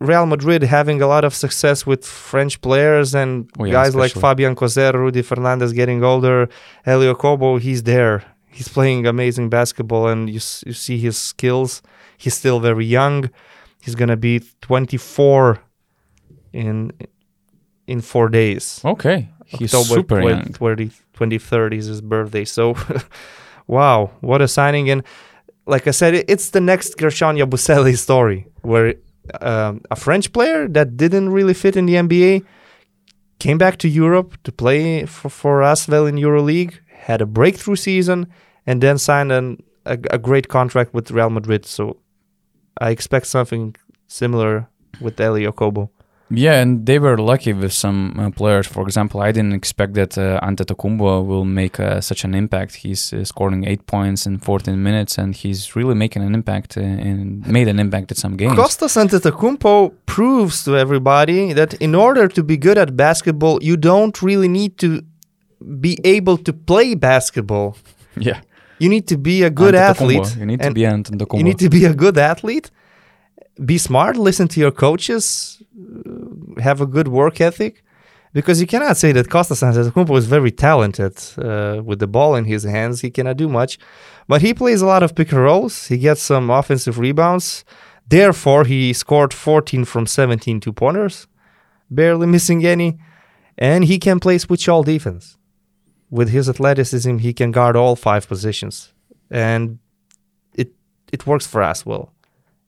Real Madrid having a lot of success with French players and Oh, yeah, guys like. Fabien Causeur, Rudy Fernandez getting older, Elie Okobo, he's there. He's playing amazing basketball and you you see his skills. He's still very young. He's going to be 24 in in 4 days. okay, he's October super 20 young. 20 23rd is his birthday. So, wow, what a signing! And like I said, it's the next Guerschon Yabusele story, where um, a French player that didn't really fit in the NBA came back to Europe to play for, for Asvel in EuroLeague, had a breakthrough season, and then signed an, a, a great contract with Real Madrid. So, I expect something similar with Elie Okobo. Yeah, and they were lucky with some uh, players. For example, I didn't expect that uh, Antetokounmpo will make uh, such an impact. He's uh, scoring eight points in 14 minutes, and he's really making an impact uh, and made an impact at some games. Kostas Antetokounmpo proves to everybody that in order to be good at basketball, you don't really need to be able to play basketball. yeah, You need to be a good athlete. You need to be Antetokounmpo. you need to be a good athlete. Be smart. Listen to your coaches. Have a good work ethic. Because you cannot say that Kostas Antetokounmpo is very talented uh, with the ball in his hands. He cannot do much, but he plays a lot of pick and rolls. He gets some offensive rebounds. Therefore, he scored 14 from 17 two pointers, barely missing any, and he can play switch all defense. With his athleticism, he can guard all five positions, and it it works for Asvel.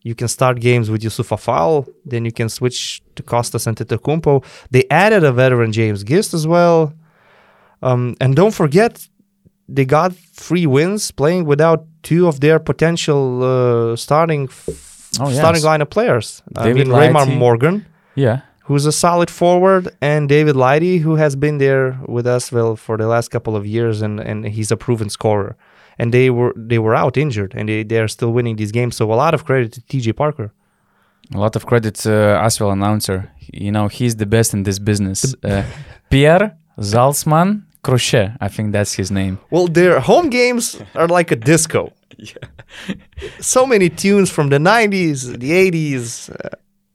You can start games with Youssoupha Fall, then you can switch to Costas Antetokounmpo. They added a veteran James Gist as well, um, and don't forget they got three wins playing without two of their potential uh, starting f- Oh, yes. starting lineup players. I David mean, Raymar Morgan, yeah, who's a solid forward, and David Lighty, who has been there with Asvel for the last couple of years, and, and he's a proven scorer. And they were they were out injured, and they they are still winning these games. So a lot of credit to TJ Parker. a lot of credit to uh, Asvel announcer. You know, he's the best in this business. Uh, Pierre Zalzman Crochet, I think that's his name. Well, their home games are like a disco. so many tunes from the 90s, the 80s. uh,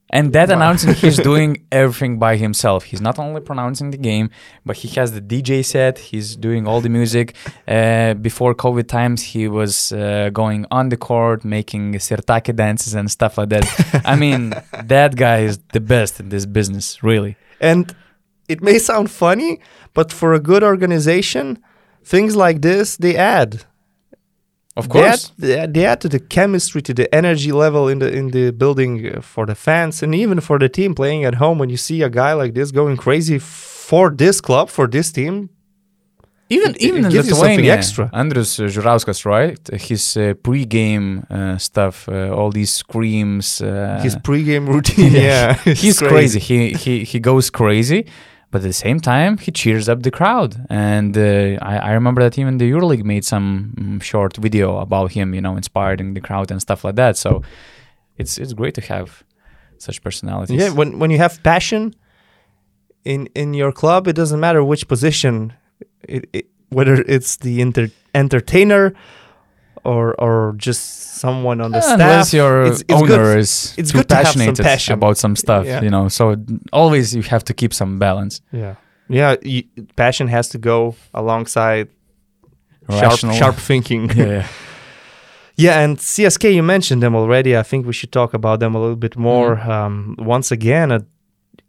And that announcing, he's doing everything by himself. He's not only pronouncing the game, but he has the DJ set. He's doing all the music. Uh, before COVID times, he was uh, going on the court, making sirtaki dances and stuff like that. I mean, that guy is the best in this business, really. And it may sound funny, but for a good organization, things like this they add. Of course. they add, they add to the chemistry, to the energy level in the in the building uh, for the fans, and even for the team playing at home. When you see a guy like this going crazy for this club, for this team, Even It- even it in gives you something Lithuania, extra. Andrius uh, Žurauskas, right? His uh, pre-game uh, stuff, uh, all these screams. Uh, his pregame routine, yeah, he's crazy. He he he goes crazy, but at the same time he cheers up the crowd. And uh, I I remember that even the EuroLeague made some mm, short video about him, you know, inspiring the crowd and stuff like that. So it's it's great to have such personalities. Yeah, when when you have passion in in your club, it doesn't matter which position, it, it, whether it's the enter, entertainer or or just someone on the staff. Unless your it's, it's owner good. is it's too good to some passionate passion. about some stuff, Yeah. you know. So always you have to keep some balance. Yeah, yeah. You, passion has to go alongside sharp, Rational. sharp thinking. Yeah, yeah. Yeah, and CSK, you mentioned them already. I think we should talk about them a little bit more. Mm-hmm. Um, once again, uh,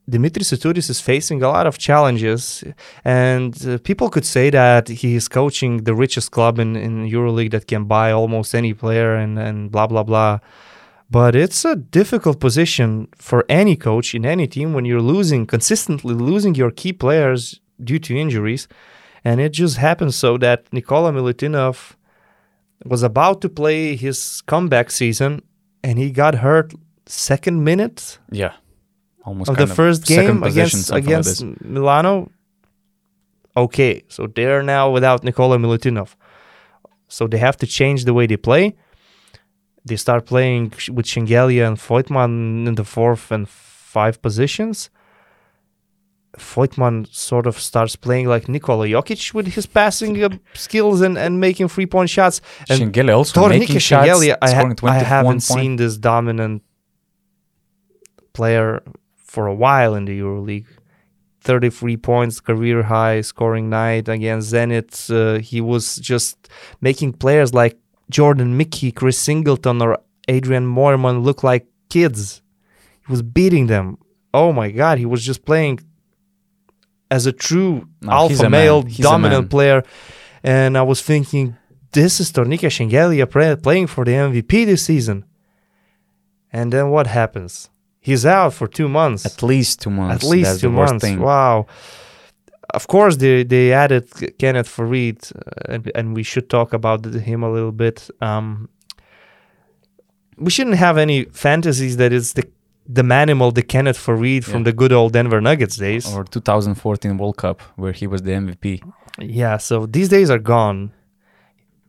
Dimitris Itoudis is facing a lot of challenges, and uh, people could say that he is coaching the richest club in, in EuroLeague that can buy almost any player and, and blah, blah, blah. But it's a difficult position for any coach in any team when you're losing, consistently losing your key players due to injuries. And it just happens so that Nikola Milutinov was about to play his comeback season and he got hurt second minute yeah. Almost of the first game position, against something like against. Milano Okay, so they're now without Nikola Milutinov. So they have to change the way they play. They start playing with Shengelia and Voigtmann in the fourth and five positions. Voigtmann sort of starts playing like Nikola Jokic with his passing uh, skills and, and making three point shots. And Shengelia also Tornike making shots, I, ha- I haven't points. seen this dominant player for a while in the EuroLeague. 33 points, career high scoring night against Zenit. Uh, he was just making players like Jordan Mickey, Chris Singleton, or Adrien Moerman look like kids. He was beating them. Oh my God, he was just playing as a true No, alpha male, dominant player. And I was thinking, this is Tornike Shengelia playing for the MVP this season. And then what happens? He's out for two months. At least two months. At least That's two months. Thing. Wow. Of course, they they added Kenneth Faried, uh, and, and we should talk about him a little bit. Um, we shouldn't have any fantasies that it's the the manimal, the Kenneth Faried from Yeah. the good old Denver Nuggets days. Or 2014 World Cup where he was the MVP. Yeah, so these days are gone.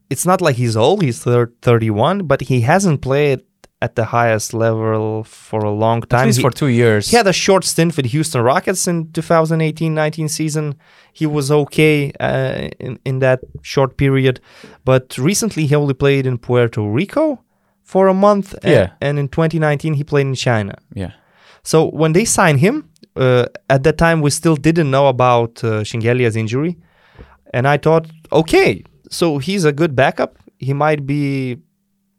It's not like he's old, he's thir- 31, but he hasn't played at the highest level for a long time. At least He- for two years. He had a short stint with the Houston Rockets in 2018-19 season. He was okay uh, in in that short period, but recently he only played in Puerto Rico for a month. Yeah. and in 2019 he played in China. yeah. So when they signed him, uh, at that time we still didn't know about uh, Shengelia's injury, and I thought, okay, so he's a good backup. He might be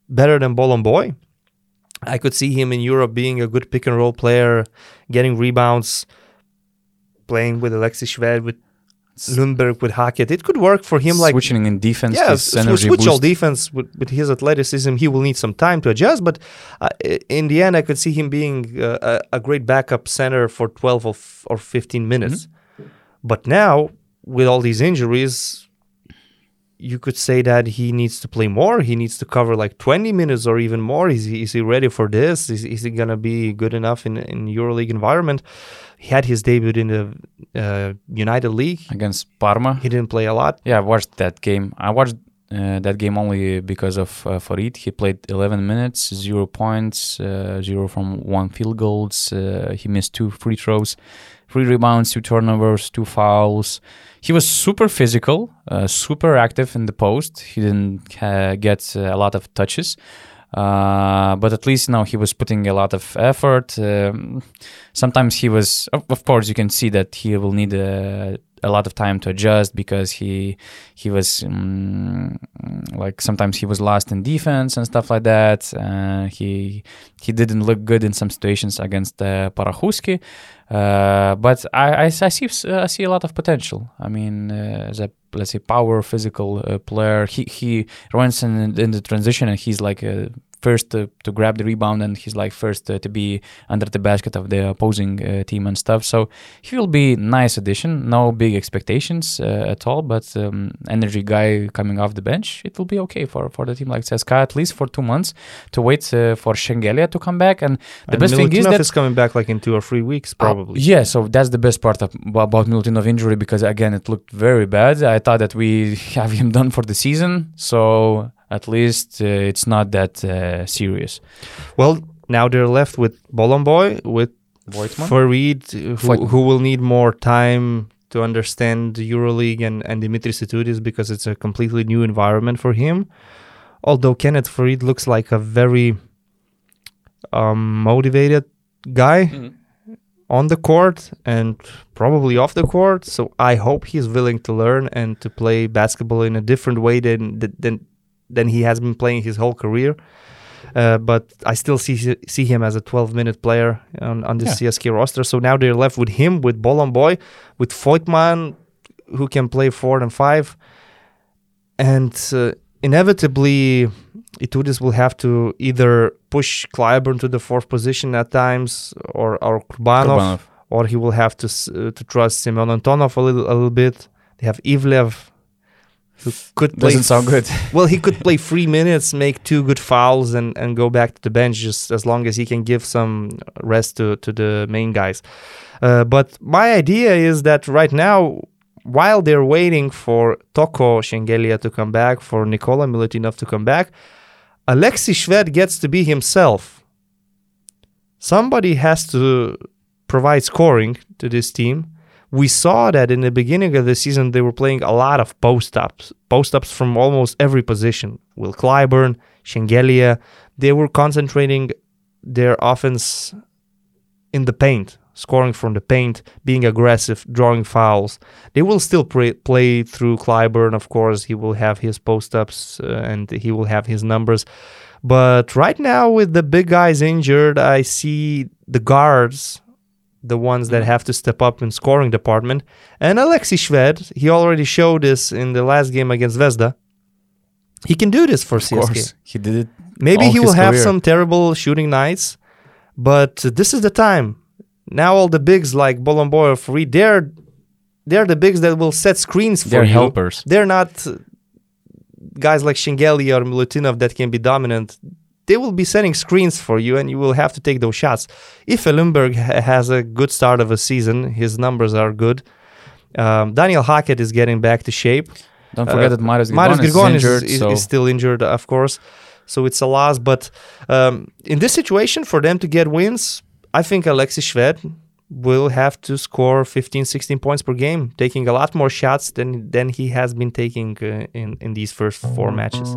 better than Bolomboy. I could see him in Europe being a good pick and roll player, getting rebounds, playing with Alexis Shved, with Lundberg, with Hackett. It could work for him. Like switching in defense. yeah, switch all defense with, with his athleticism. He will need some time to adjust, but uh, in the end, I could see him being uh, a, a great backup center for 12 or, f- or 15 minutes. Mm-hmm. But now, with all these injuries, you could say that he needs to play more. He needs to cover like 20 minutes or even more. Is he, is he ready for this? Is, is he going to be good enough in in EuroLeague environment? He had his debut in the uh, United League. against Parma. He didn't play a lot. Yeah, I watched that game. I watched uh, that game only because of uh, Faried. He played 11 minutes, zero points, uh, zero from one field goals. Uh, he missed two free throws, three rebounds, two turnovers, two fouls. He was super physical, uh, super active in the post. He didn't uh, get uh, a lot of touches. Uh, but at least now he was putting a lot of effort. Um, sometimes he was, of, course, you can see that he will need a, a lot of time to adjust because he he was um, like sometimes he was lost in defense and stuff like that. Uh, he he didn't look good in some situations against uh, Parakhouski, uh, but I, I, I see I see a lot of potential. I mean, uh, as a let's say power physical uh, player, he he runs in, in the transition and he's like. Uh, First to, to grab the rebound, and he's like first uh, to be under the basket of the opposing uh, team and stuff. So he will be nice addition. No big expectations uh, at all, but um, energy guy coming off the bench, it will be okay for for the team like CSKA at least for two months to wait uh, for Shengelia to come back. And the And best thing is Milutinov that is coming back like in two or three weeks, probably. Uh, yeah, so that's the best part of, about Milutinov injury because again it looked very bad. I thought that we have him done for the season, so at least uh, it's not that uh, serious. Well, now they're left with Bolomboy, with Voigtmann? Faried, who, Voigtmann. who will need more time to understand the EuroLeague and, and Dimitris Itoudis because it's a completely new environment for him. Although Kenneth Faried looks like a very um, motivated guy Mm-hmm. On the court and probably off the court. So I hope he's willing to learn and to play basketball in a different way than than than he has been playing his whole career. Uh, but I still see see him as a 12 minute player on, on the Yeah. CSK roster. So now they're left with him, with Bolomboy, with Voigtmann, who can play four and five, and uh, inevitably, Itoudis will have to either push Clyburn to the fourth position at times, or or Kurbanov, Kurbanov. or he will have to uh, to trust Semyon Antonov a little a little bit. They have Ivlev, who could play Doesn't sound good. well, he could play three minutes, make two good fouls, and, and go back to the bench just as long as he can give some rest to, to the main guys. Uh, but my idea is that right now, while they're waiting for Toko Shengelia to come back, for Nikola Milutinov to come back, Alexei Shved gets to be himself. Somebody has to provide scoring to this team. We saw that in the beginning of the season, they were playing a lot of post ups, post ups from almost every position. Will Clyburn, Shengelia, they were concentrating their offense in the paint, scoring from the paint, being aggressive, drawing fouls. They will still play, play through Clyburn, of course. He will have his post ups uh, and he will have his numbers. But right now, with the big guys injured, I see the guards, the ones that have to step up in scoring department. And Alexei Shved, he already showed this in the last game against Zvezda. He can do this for Of CSK. course, he did it. Maybe he will have career. some terrible shooting nights, but this is the time. Now all the bigs like Bolomboy or Faried, they're they're the bigs that will set screens for They're you. helpers. They're not uh, guys like Shengelia or Milutinov that can be dominant. They will be setting screens for you, and you will have to take those shots. Iffe Lundberg ha- has a good start of a season, his numbers are good. Um, Daniel Hackett is getting back to shape. Don't forget Uh, that Marius Marius Grigonis is injured. is, so is still injured, of course. So it's a loss. But um, in this situation, for them to get wins, I think Alexis Shved will have to score 15, 16 points per game, taking a lot more shots than than he has been taking uh, in, in these first four matches.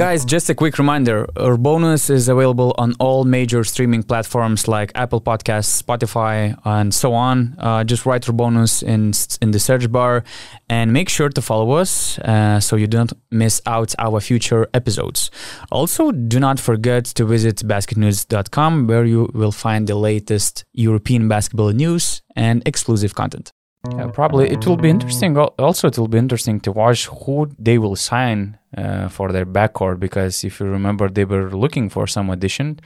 Guys, just a quick reminder Urbonus is available on all major streaming platforms like Apple Podcasts, Spotify, and so on. Uh, just write Urbonus in, in the search bar and make sure to follow us uh, so you don't miss out our future episodes. Also, do not forget to visit basketnews.com where you will find the latest European basketball news and exclusive content. Probably it will be interesting. Also, it will be interesting to watch who they will sign uh, for their backcourt because if you remember, they were looking for some addition,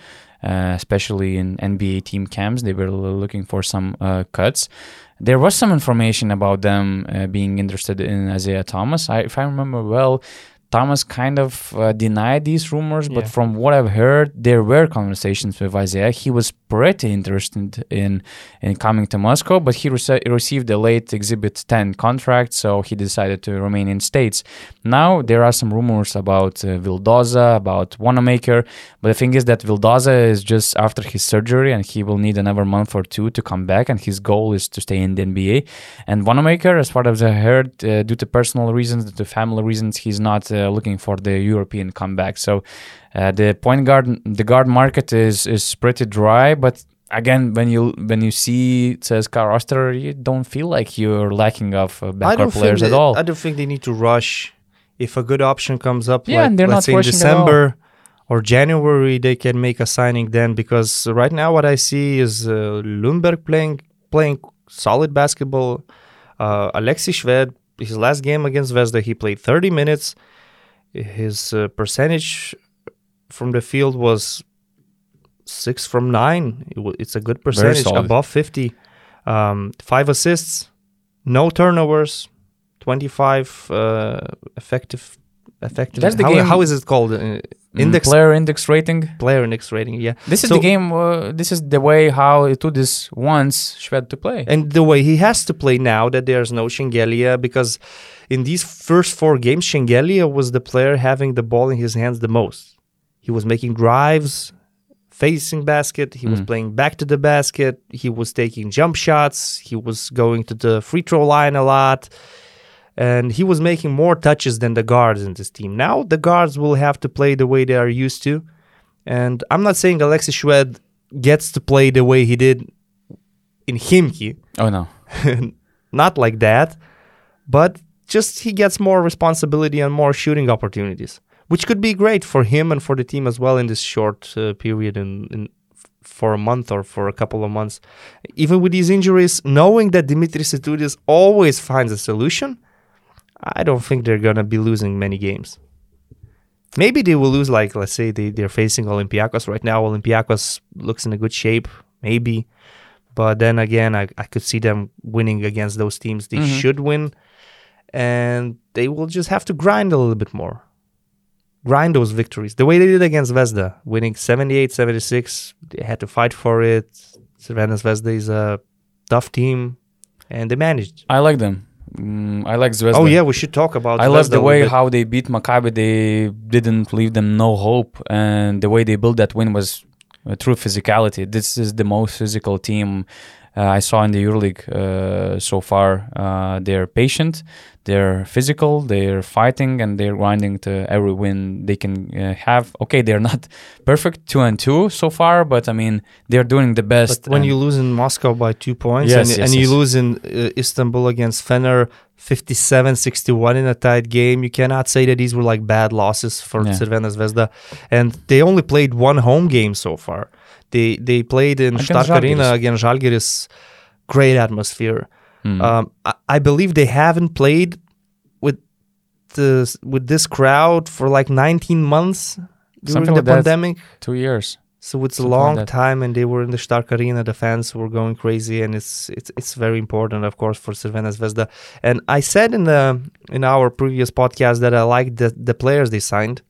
uh, especially in NBA team camps. They were looking for some uh, cuts. There was some information about them uh, being interested in Isaiah Thomas. I, if I remember well, Thomas kind of uh, denied these rumors, but Yeah. from what I've heard, there were conversations with Isaiah. He was pretty interested in in coming to Moscow, but he rece- received a late Exhibit 10 contract, so he decided to remain in States. Now there are some rumors about uh, Vildoza, about Wanamaker, but the thing is that Vildoza is just after his surgery and he will need another month or two to come back, and his goal is to stay in the NBA. And Wanamaker, as far as I heard, uh, due to personal reasons, due to family reasons, he's not uh, looking for the European comeback. So uh, the point guard, the guard market is is pretty dry, but again, when you when you see CSKA roster, you don't feel like you're lacking of uh, I backcourt don't players at all. I don't think they need to rush. If a good option comes up, Yeah, like, and they're let's not say in rushing at all. December or January, they can make a signing then. Because right now, what I see is uh, Lundberg playing playing solid basketball. Uh, Alexei Shved, his last game against Zvezda, he played 30 minutes. His uh, percentage from the field was six from nine. It wa- it's a good percentage, above 50. Um, five assists, no turnovers, 25 uh, effective. Effective. That's the how, game- how is it called? Uh, Mm, index player index rating. player index rating. Yeah. This is So- the game. Uh, this is the way how Itoudis wants Shved to play. and the way he has to play now that there's no Shengelia because in these first four games, Shengelia was the player having the ball in his hands the most. He was making drives, facing basket. He was Mm. playing back to the basket. He was taking jump shots. He was going to the free throw line a lot. And he was making more touches than the guards in this team. Now the guards will have to play the way they are used to. And I'm not saying Alexis Shved gets to play the way he did in Khimki, oh no. not like that, but just he gets more responsibility and more shooting opportunities, which could be great for him and for the team as well in this short uh, period in, in for a month or for a couple of months. Even with these injuries, knowing that Dimitris Itoudis always finds a solution, I don't think they're gonna be losing many games. Maybe they will lose, like let's say they, they're facing Olympiacos right now. Olympiacos looks in a good shape, maybe. But then again, I, I could see them winning against those teams they Mhm. should win. And they will just have to grind a little bit more. Grind those victories. The way they did against Zvezda, winning 78 76. They had to fight for it. Crvena Zvezda is a tough team, and they managed. I like them. Mm, I like Zvezda. Oh yeah, we should talk about. I love the way how they beat Maccabi. They didn't leave them no hope, and the way they built that win was uh, true physicality. This is the most physical team uh, I saw in the EuroLeague uh, so far. Uh, they're patient, they're physical, they're fighting, and they're grinding to every win they can uh, have. Okay, they're not perfect two and two so far, but I mean they're doing the best. But when you lose in Moscow by two points Yes, and, yes, and you yes. lose in uh, Istanbul against Fener 57-61 in a tight game, you cannot say that these were like bad losses for Yeah. Crvena Zvezda. And they only played one home game so far. They they played in Against Stark Arena against Žalgiris. Great atmosphere. Mm. Um, I, I believe they haven't played with the with this crowd for like 19 months during Something the like pandemic. two years. So it's a Something like long that. time, and they were in the Stark Arena. The fans were going crazy, and it's it's it's very important, of course, for Crvena Zvezda. And I said in the in our previous podcast that I liked the the players they signed.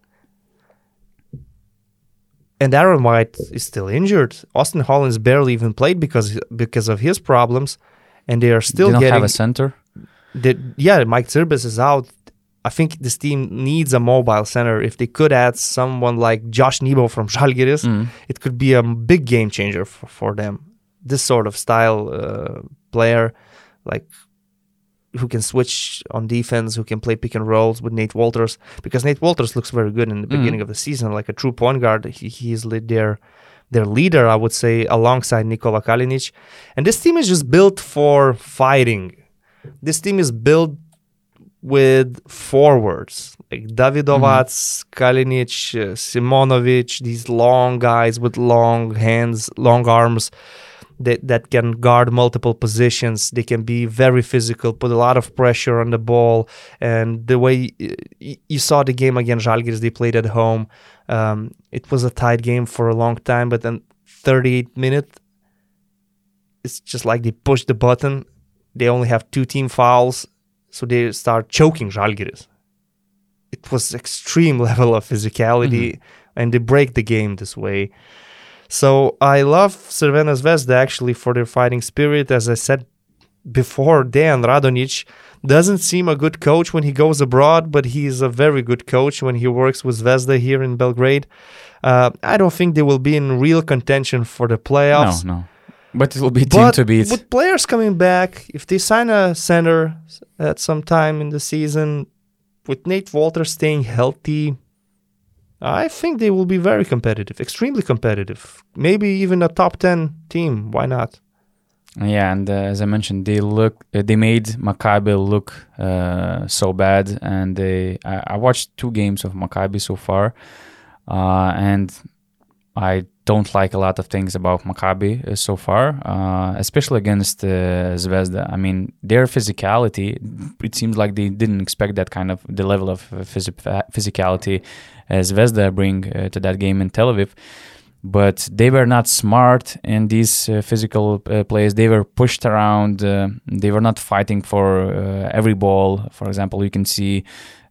And Aaron White is still injured. Austin Hollins barely even played because because of his problems, and they are still they don't getting have a center. yeah, Maik Zirbes is out. I think this team needs a mobile center. If they could add someone like Josh Nebo from Žalgiris, Mm. it could be a big game changer for, for them. This sort of style uh, player, like who can switch on defense, who can play pick and rolls with Nate Wolters, because Nate Wolters looks very good in the Mhm. beginning of the season, like a true point guard. He, he is their their leader, I would say, alongside Nikola Kalinic. And this team is just built for fighting. This team is built with forwards like Davidovac, Kalinic, uh, Simonovic, these long guys with long hands, long arms that, that can guard multiple positions. They can be very physical, put a lot of pressure on the ball. And the way you saw the game against Žalgiris, they played at home. Um, it was a tight game for a long time, but then 38 minutes, it's just like they push the button. They only have two team fouls, so they start choking Žalgiris. It was extreme level of physicality, and they break the game this way. So I love Crvena Zvezda actually for their fighting spirit. As I said before, Dan Radonjic doesn't seem a good coach when he goes abroad, but he is a very good coach when he works with Zvezda here in Belgrade. Uh, I don't think they will be in real contention for the playoffs. No, no. But it will be team But to beat. with players coming back, if they sign a center at some time in the season, with Nate Walter staying healthy, I think they will be very competitive, extremely competitive. Maybe even a top 10 team. Why not? Yeah, and uh, as I mentioned, they look, uh, they made Maccabi look uh, so bad, and they. I, I watched two games of Maccabi so far, uh, and I don't like a lot of things about Maccabi uh, so far, uh, especially against Zvezda. I mean, their physicality. It seems like they didn't expect that kind of the level of physi- physicality as Zvezda bring uh, to that game in Tel Aviv but they were not smart in these uh, physical uh, plays. They were pushed around. Uh, they were not fighting for uh, every ball. For example, you can see,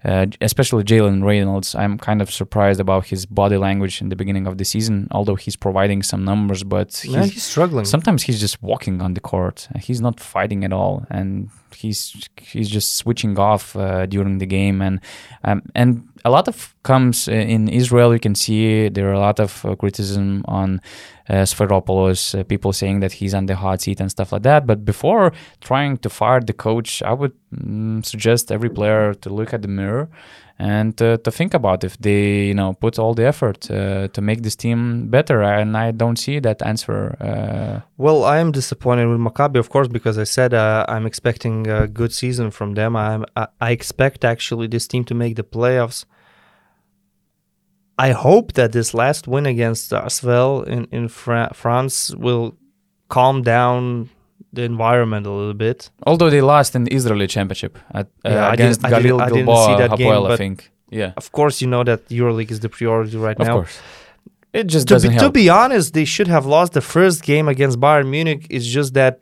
uh, especially Jalen Reynolds. I'm kind of surprised about his body language in the beginning of the season, although he's providing some numbers. But he's, Yeah, he's struggling. sometimes he's just walking on the court. He's not fighting at all, and he's he's just switching off uh, during the game. And um, and a lot of comes uh, in Israel. You can see there are a lot of uh, criticism on uh, Sfairopoulos, uh, people saying that he's on the hot seat and stuff like that. But before trying to fire the coach, I would mm, suggest every player to look at the mirror and uh, to think about if they you know put all the effort uh, to make this team better and i don't see that answer uh, Well, I am disappointed with Maccabi, of course, because I said uh, I'm expecting a good season from them. I'm, I, I expect actually this team to make the playoffs. I hope that this last win against Asvel in in Fra- France will calm down the environment a little bit. although they lost in the israeli championship at, uh, Yeah, I against didn't- I galil I gilboa see that game, Hapoel, i think yeah Of course, you know that EuroLeague is the priority right now. of now. course it just to doesn't be, help to be honest, they should have lost the first game against Bayern Munich. It's just that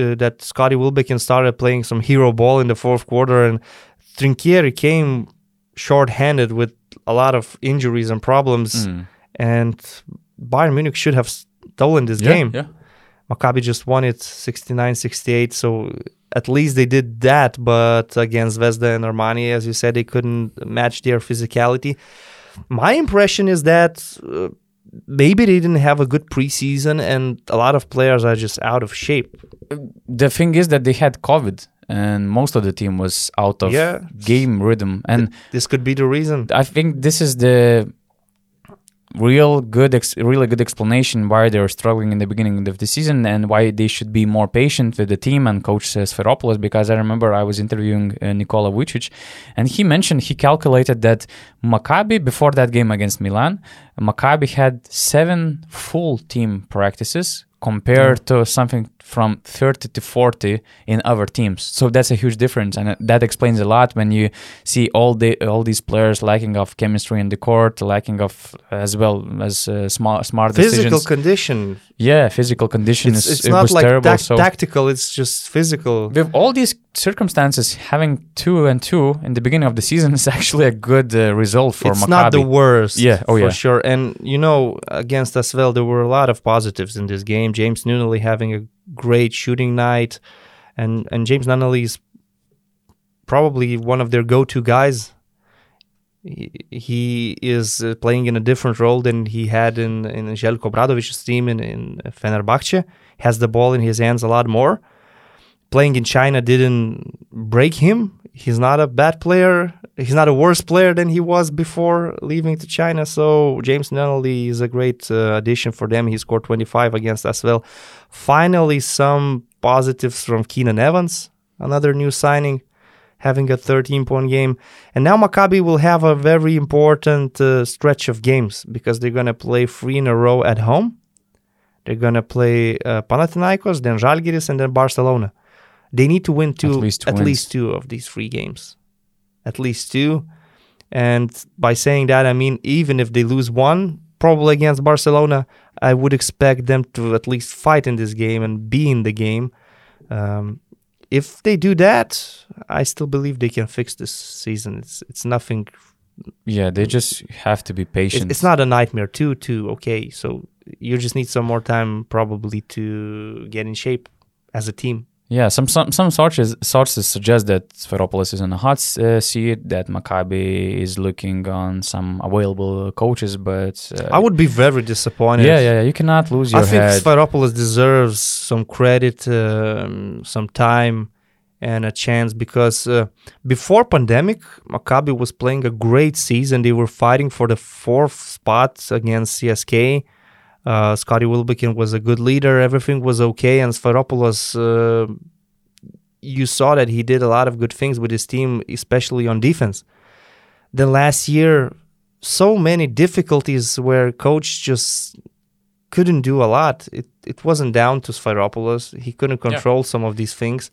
uh, that Scotty Wilbekin started playing some hero ball in the fourth quarter, and Trinchieri came short-handed with a lot of injuries and problems, Mm. and Bayern Munich should have stolen this yeah, game. yeah Maccabi just won it 69-68. So at least they did that. But against Zvezda and Armani, as you said, they couldn't match their physicality. My impression is that uh, maybe they didn't have a good preseason, and a lot of players are just out of shape. The thing is that they had COVID, and most of the team was out of Yeah. game rhythm. And This could be the reason. I think this is the real good, ex- really good explanation why they were struggling in the beginning of the season and why they should be more patient with the team and coach Sfairopoulos. Because I remember I was interviewing uh, Nikola Vucic, and he mentioned he calculated that Maccabi before that game against Milan, Maccabi had seven full team practices compared to something from 30 to 40 in other teams. So that's a huge difference, and uh, that explains a lot when you see all the all these players lacking of chemistry in the court, lacking of as well as uh, smart smart Physical decisions. condition. yeah, physical condition It's, is it's it not like terrible. tac- so tactical. It's just physical. with all these circumstances, having two and two in the beginning of the season is actually a good uh, result for it's Maccabi. not the worst. Yeah, oh, for yeah. sure. And you know, against Asvel, there were a lot of positives in this game. James Nunnally having a great shooting night, and and James Nunnally is probably one of their go-to guys. He, is uh, playing in a different role than he had in in Željko Obradovic's team in in Fenerbahce. Has the ball in his hands a lot more. Playing in China didn't break him. He's not a bad player. He's not a worse player than he was before leaving to China. So James Nunnally is a great uh, addition for them. He scored 25 against Asvel. Finally, some positives from Keenan Evans, another new signing, having a 13 point game. And now Maccabi will have a very important uh, stretch of games because they're going to play three in a row at home. They're going to play uh, Panathinaikos, then Žalgiris, and then Barcelona. They need to win two, At least two at least two of these three games. At least two. And by saying that, I mean, even if they lose one, probably against Barcelona, I would expect them to at least fight in this game and be in the game. Um, if they do that, I still believe they can fix this season. It's it's nothing. yeah, they just have to be patient. it's not a nightmare. Two two okay. So you just need some more time probably to get in shape as a team. Yeah, some some some sources sources suggest that Sfairopoulos is in a hot uh, seat, that Maccabi is looking on some available coaches, but uh, I would be very disappointed. yeah, yeah, you cannot lose your I think head. Sfairopoulos deserves some credit, um, some time, and a chance because uh, before pandemic, Maccabi was playing a great season. They were fighting for the fourth spot against CSK. Uh, Scotty Wilbekin was a good leader. Everything was okay, and Sfairopoulos, uh, you saw that he did a lot of good things with his team, especially on defense. Then last year, so many difficulties where coach just couldn't do a lot. It it wasn't down to Sfairopoulos. He couldn't control some of these things.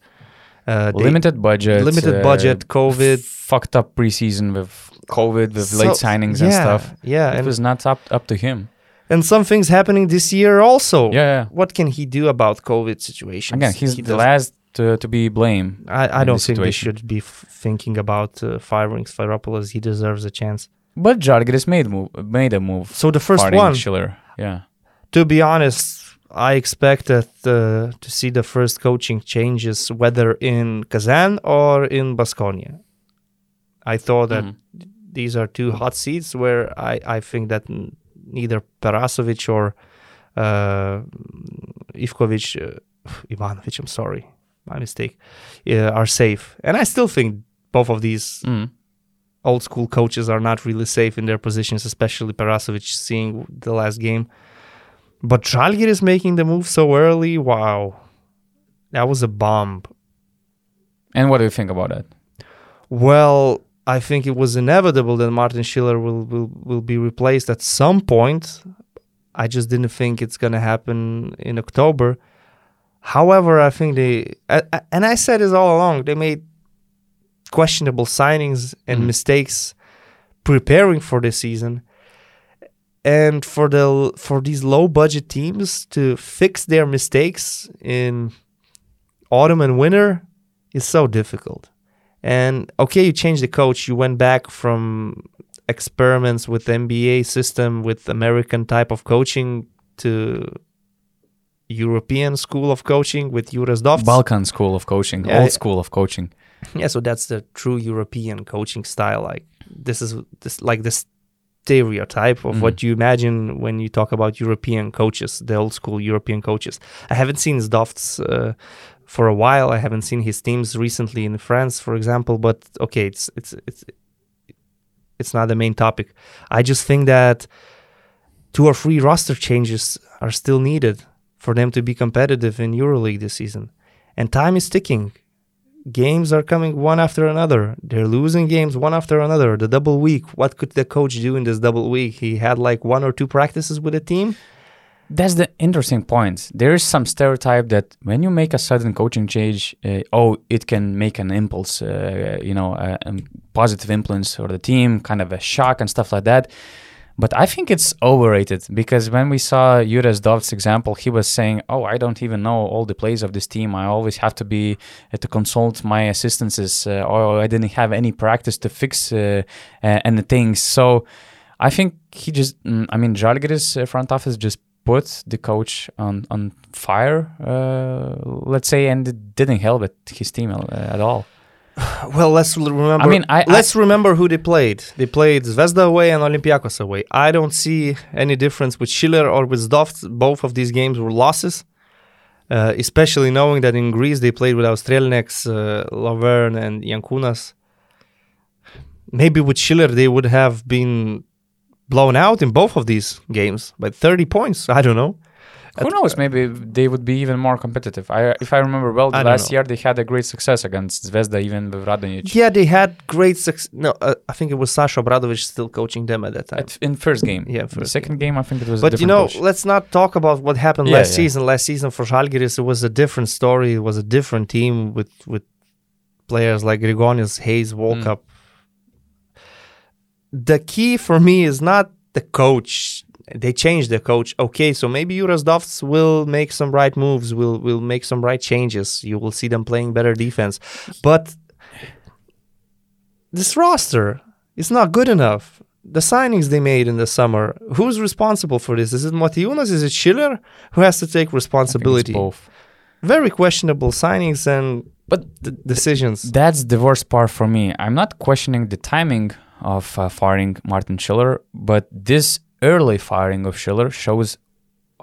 Uh, they- limited budget, limited uh, budget, COVID, fucked up preseason with COVID, with late signings yeah, and stuff. Yeah, It and, was not up up to him. And some things happening this year also. Yeah, yeah. What can he do about COVID situation? Again, he's He the last to, to be blamed. I, I don't think they situation. should be f- thinking about uh, firing Sfairopoulos. He deserves a chance. But Žalgiris made move, made a move. So the first one, Schiller. Yeah. to be honest, I expected uh, to see the first coaching changes, whether in Kazan or in Baskonia. I thought that Mhm. these are two hot seats where I, I think that neither Perasovic or uh, Ivkovic, uh, Ivanovic, I'm sorry, my mistake, uh, are safe. And I still think both of these Mm. old school coaches are not really safe in their positions, especially Perasovic seeing the last game. But Žalgiris is making the move so early. Wow. That was a bomb. And what do you think about that? Well, I think it was inevitable that Martin Schiller will, will, will be replaced at some point. I just didn't think it's going to happen in October. However, I think they, and I said this all along, they made questionable signings and Mhm. mistakes preparing for the season. And for the for these low budget teams to fix their mistakes in autumn and winter is so difficult. And okay, you changed the coach. You went back from experiments with the NBA system with American type of coaching to European school of coaching with Juras. Balkan school of coaching, Yeah, old school of coaching. Yeah, so that's the true European coaching style. Like this is this like the stereotype of what you imagine when you talk about European coaches, the old school European coaches. I haven't seen Zdovc uh, for a while. I haven't seen his teams recently in France, for example. But okay, it's it's it's it's not the main topic. I just think that two or three roster changes are still needed for them to be competitive in EuroLeague this season, and time is ticking games are coming one after another. They're losing games one after another. The double week. What could the coach do in this double week? He had like one or two practices with the team. That's the interesting point. There is some stereotype that when you make a sudden coaching change, uh, oh, it can make an impulse, uh, you know, a, a positive influence for the team, kind of a shock and stuff like that. But I think it's overrated because when we saw Juras Dov's example, he was saying, "Oh, I don't even know all the plays of this team. I always have to be uh, to consult my assistants, uh, or I didn't have any practice to fix uh, uh, any things." So I think he just, mm, I mean, Žalgiris uh, front office just put the coach on on fire, uh, let's say, and it didn't help it, his team uh, at all. Well, let's remember. I mean, I- let's remember who they played. They played Zvezda away and Olympiacos away. I don't see any difference with Schiller or with Zdovc. Both of these games were losses. Uh, especially knowing that in Greece they played with Strelnieks, uh, Lavergne, and Jankūnas. Maybe with Schiller they would have been blown out in both of these games by 30 points. I don't know. Who knows? Maybe they would be even more competitive. I, if I remember well, the I last year they had a great success against Zvezda, even with Radonjic. Yeah, they had great success. No, uh, I think it was Sasha Obradovic still coaching them at that time. At, in first game. Yeah, the first second game. I think it was. a But you know, coach. let's not talk about what happened Yeah, last yeah. season. Last season for Žalgiris, it was a different story. It was a different team with with players like Grigonis, Hayes, Walkup. The key for me is not the coach. They changed the coach. Okay, so maybe Juras Dovts will make some right moves. Will will make some right changes. You will see them playing better defense. But this roster is not good enough. The signings they made in the summer, who's responsible for this? Is it Motiejunas? Is it Schiller who has to take I think it's responsibility? both. Very questionable signings and But d- decisions. That's the worst part for me. I'm not questioning the timing of uh, firing Martin Schiller, but this early firing of Schiller shows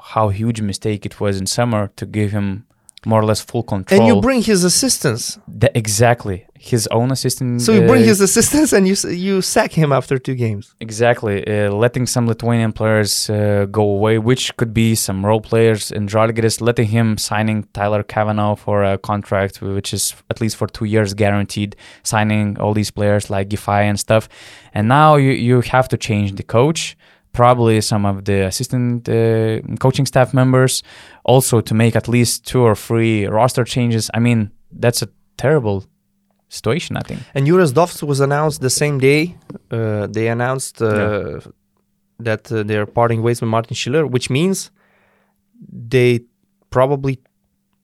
how huge mistake it was in summer to give him more or less full control. And you bring his assistants. The- exactly his own assistant. So you bring uh, his assistants and you you sack him after two games. Exactly, uh, letting some Lithuanian players uh, go away, which could be some role players in Žalgiris, letting him signing Tyler Cavanaugh for a contract which is at least for two years guaranteed, signing all these players like Giffey and stuff, and now you you have to change the coach, probably some of the assistant uh, coaching staff members, also to make at least two or three roster changes. I mean, that's a terrible situation. I think. And Juras was announced the same day. Uh, they announced uh, that uh, they're parting ways with Martin Schiller, which means they probably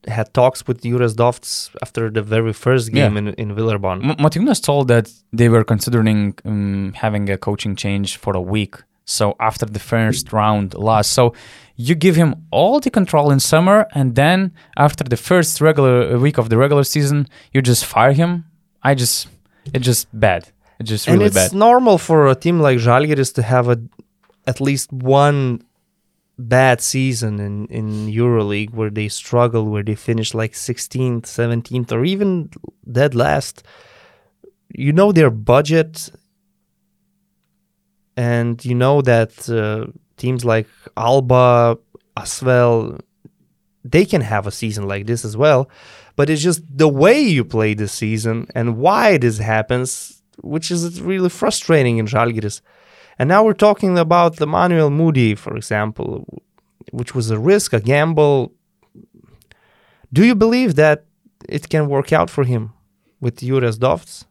had talks with Juras Dovs after the very first game Yeah. in, in Villeurbanne. M- told that they were considering um, having a coaching change for a week. So after the first round loss, so you give him all the control in summer, and then after the first regular uh, week of the regular season, you just fire him. I just, it's just bad. It's just really and it's bad. normal for a team like Žalgiris to have a at least one bad season in in EuroLeague where they struggle, where they finish like 16th, 17th, or even dead last. You know their budget, and you know that uh, teams like Alba, Asvel, they can have a season like this as well. But it's just the way you play this season and why this happens, which is really frustrating in Žalgiris. And now we're talking about Emmanuel Mudiay, for example, which was a risk, a gamble. Do you believe that it can work out for him with Juras Dovts?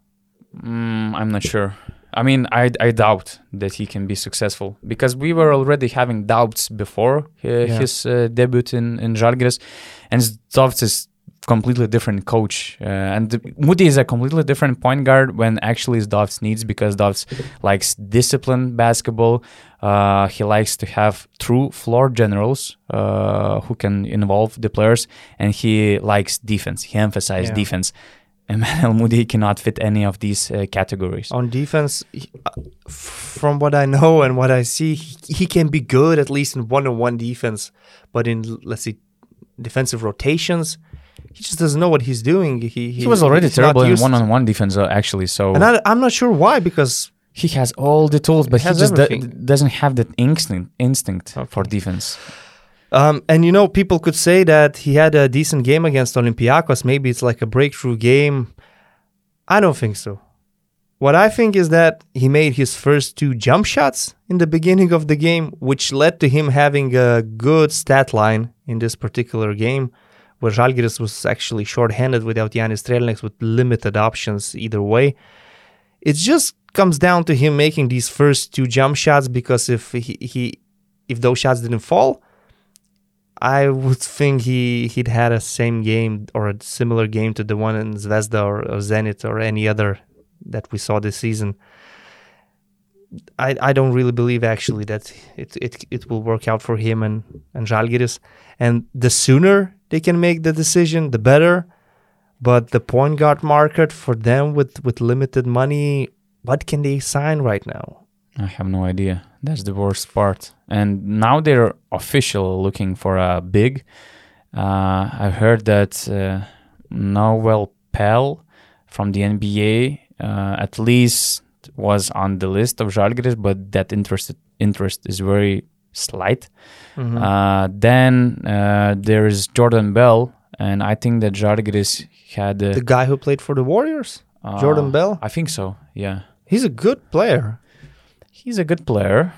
Mm, I'm not sure. I mean, I, I doubt that he can be successful because we were already having doubts before uh, his uh, debut in, in Žalgiris. And Zdovc is completely different coach. Uh, and the- Mudiay is a completely different point guard when actually Dovs needs because Dovs likes disciplined basketball. Uh, he likes to have true floor generals uh, who can involve the players, and he likes defense. He emphasizes Yeah. defense. Emmanuel Mudiay cannot fit any of these uh, categories. On defense, he- uh, from what I know and what I see, he, he can be good at least in one-on-one defense, but in let's see, defensive rotations, he just doesn't know what he's doing. He He was already terrible in one-on-one defense, uh, actually. So and I, I'm not sure why because he has all the tools, but he has just do- doesn't have that instinct instinct for defense. Um, and you know, people could say that he had a decent game against Olympiacos. Maybe it's like a breakthrough game. I don't think so. What I think is that he made his first two jump shots in the beginning of the game, which led to him having a good stat line in this particular game, where Žalgiris was actually short-handed without Yanis Strelnieks with limited options either way. It just comes down to him making these first two jump shots because if he, he if those shots didn't fall, I would think he he'd had a same game or a similar game to the one in Zvezda or, or Zenit or any other that we saw this season. I, I don't really believe actually that it, it it will work out for him and and Žalgiris. And the sooner they can make the decision, the better. But the point guard market for them with with limited money, what can they sign right now? I have no idea. That's the worst part. And now they're official looking for a big. Uh, I heard that uh, Noel Pell from the NBA uh, at least was on the list of Žalgiris, but that interest interest is very slight. Mm-hmm. Uh, then uh, there is Jordan Bell, and I think that Žalgiris had uh, The guy who played for the Warriors, Jordan uh, Bell. I think so. Yeah. He's a good player. He's a good player,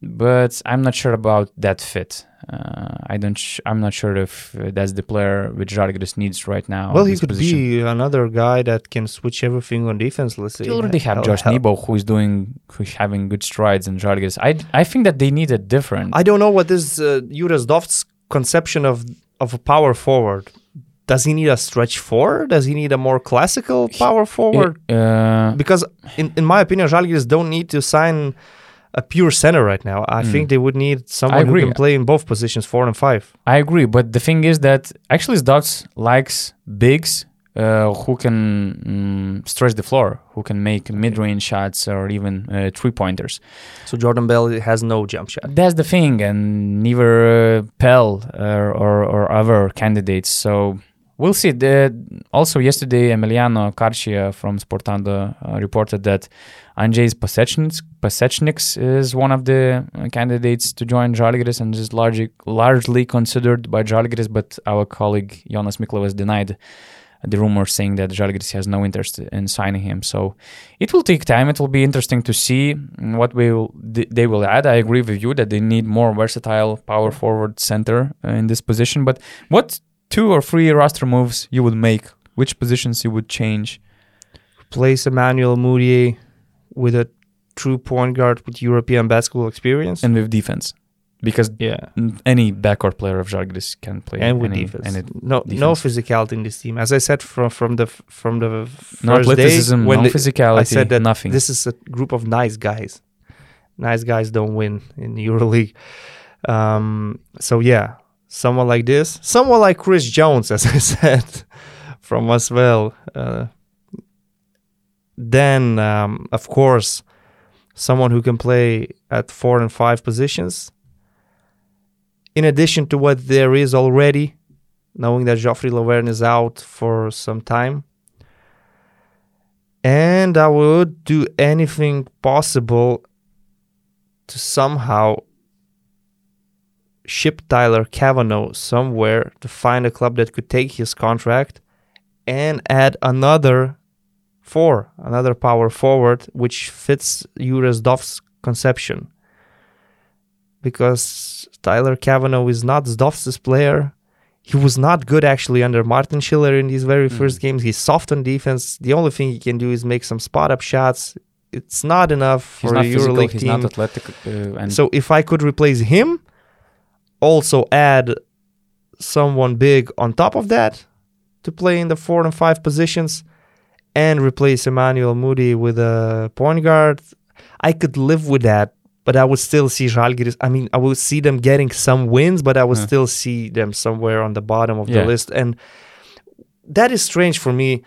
but I'm not sure about that fit. Uh, I don't. Sh- I'm not sure if that's the player which Žalgiris needs right now. Well, he could position. be another guy that can switch everything on defense. Let's say. They already have Josh Nebo, who is doing, who's having good strides in Žalgiris. I I think that they need a different. I don't know what is uh, Juras Dovt's conception of of a power forward. Does he need a stretch four? Does he need a more classical power forward? uh, because in, in my opinion, Žalgiris don't need to sign a pure center right now. I think they would need someone who can play in both positions, four and five. I agree, but the thing is that actually Dots likes bigs uh, who can mm, stretch the floor, who can make mid-range shots or even uh, three-pointers. So Jordan Bell has no jump shot. That's the thing, and neither uh, Pell or, or, or other candidates. So we'll see. The, also, yesterday, Emiliano Carchia from Sportando uh, reported that Anzejs Pasechniks, is one of the uh, candidates to join Žalgiris and is largely, largely considered by Žalgiris, but our colleague Jonas Miklovas denied the rumor saying that Žalgiris has no interest in signing him. So it will take time. It will be interesting to see what will they will add. I agree with you that they need more versatile power forward center uh, in this position. But what two or three roster moves you would make? Which positions you would change? Place Emmanuel Mudiay with a true point guard with European basketball experience. and with defense? Because yeah. any backcourt player of Žalgiris can play and with any, defense. any- no, no physicality in this team. As I said from from the from the no first day athleticism, when no the- physicality, I said that nothing. this is a group of nice guys. Nice guys don't win in EuroLeague. Um, so yeah, someone like this, someone like Chris Jones, as I said, from Asvel. Uh, then, um, of course, someone who can play at four and five positions. In addition to what there is already, knowing that Joffrey Lavergne is out for some time. And I would do anything possible to somehow ship Tyler Cavanaugh somewhere to find a club that could take his contract and add another four, another power forward, which fits Juras Dov's conception. Because Tyler Cavanaugh is not Zdovc's player. He was not good actually under Martin Schiller in these very first games. He's soft on defense. The only thing he can do is make some spot up shots. It's not enough he's for not a physical, EuroLeague he's team. not athletic, uh, and So if I could replace him, also add someone big on top of that, to play in the four and five positions and replace Emmanuel Mudiay with a point guard, I could live with that. But I would still see Žalgiris. I mean, I would see them getting some wins, but I would Yeah. still see them somewhere on the bottom of Yeah. the list. And that is strange for me.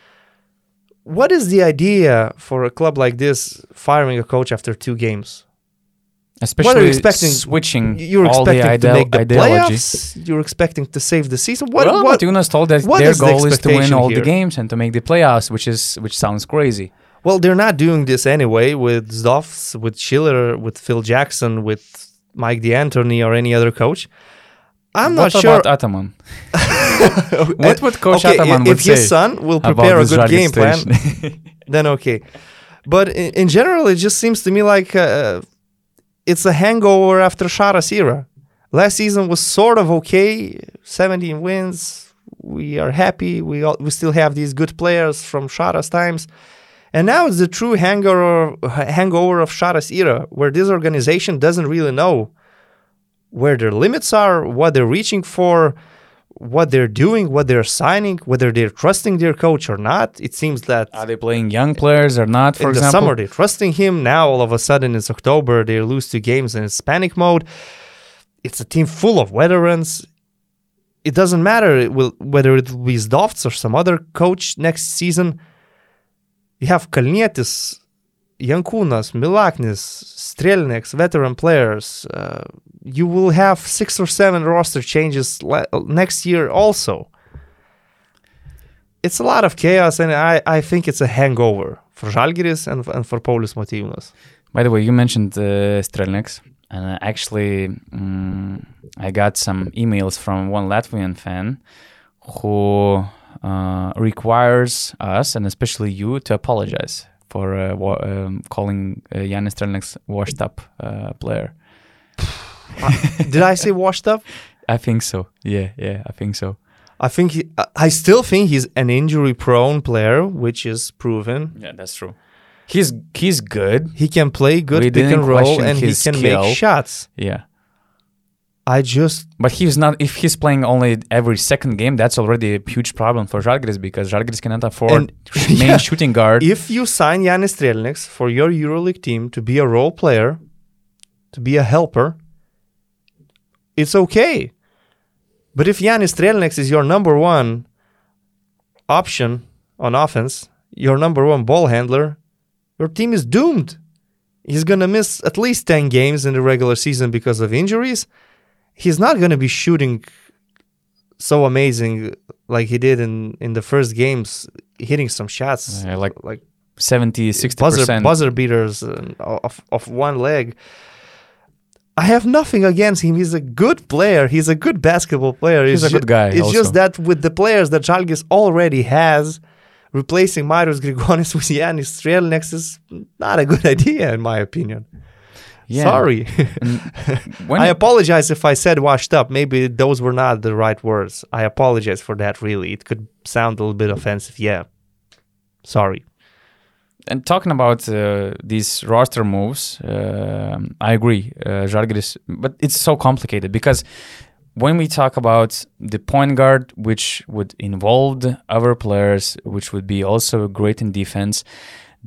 What is the idea for a club like this firing a coach after two games? Especially you're expecting- switching You're all the expecting to ide- make the ideology. playoffs. You're expecting to save the season. What? well, what? Martino's told that what their is the goal is to win all the games and to make the playoffs, which is which sounds crazy. Well, they're not doing this anyway with Zdovc, with Schiller, with Phil Jackson, with Mike D'Antoni, or any other coach. I'm what not sure. What about Ataman? what would Coach okay, Ataman if would his son will prepare a good game plan, then okay. But in, in general, it just seems to me like uh, it's a hangover after Sharas era. Last season was sort of okay, 17 wins. We are happy. We all, we still have these good players from Sharas times. And now it's the true hangover, hangover of Sharas era, where this organization doesn't really know where their limits are, what they're reaching for, what they're doing, what they're signing, whether they're trusting their coach or not. It seems that Are they playing young players or not? For in example, the summer they're trusting him. Now all of a sudden it's October, they lose two games and it's panic mode. It's a team full of veterans. It doesn't matter it will, whether it will be Zdovc or some other coach next season. You have Kalnietis, Jankūnas, Milaknis, Strelnieks, veteran players. Uh, you will have six or seven roster changes le- next year also. It's a lot of chaos, and I, I think it's a hangover for Žalgiris and, and for Paulius Motiejunas. By the way, you mentioned uh, Strelnieks, and uh, actually, mm, I got some emails from one Latvian fan who uh, requires us, and especially you, to apologize for uh, wa- um, calling uh, Yanis Strelnieks washed up uh, player. Did I say washed up? I think so. Yeah, yeah, I think so. I think he, I- I still think he's an injury-prone player, which is proven. Yeah, that's true. He's he's good. He can play good We pick and roll, and he can skill. make shots. Yeah. I just But he's not. If he's playing only every second game, that's already a huge problem for Žalgiris because Žalgiris cannot afford And- main yeah. shooting guard. if you sign Yanis Strelnieks for your EuroLeague team to be a role player, to be a helper, it's okay. But if Yanis Strelnieks is your number one option on offense, your number one ball handler, your team is doomed. He's going to miss at least 10 games in the regular season because of injuries. He's not going to be shooting so amazing like he did in, in the first games, hitting some shots Uh, like like 70, 60 buzzer percent. buzzer beaters uh, of of one leg. I have nothing against him. He's a good player. He's a good basketball player. He's It's a good guy It's also. just that with the players that Žalgiris already has, replacing Marius Grigonis with Yanis Strelnieks is not a good idea, in my opinion. Yeah. Sorry. I apologize if I said washed up. Maybe those were not the right words. I apologize for that, really. It could sound a little bit offensive. Yeah. Sorry. And talking about uh, these roster moves, um I agree, uh, Žalgiris, but it's so complicated because when we talk about the point guard, which would involve other players, which would be also great in defense,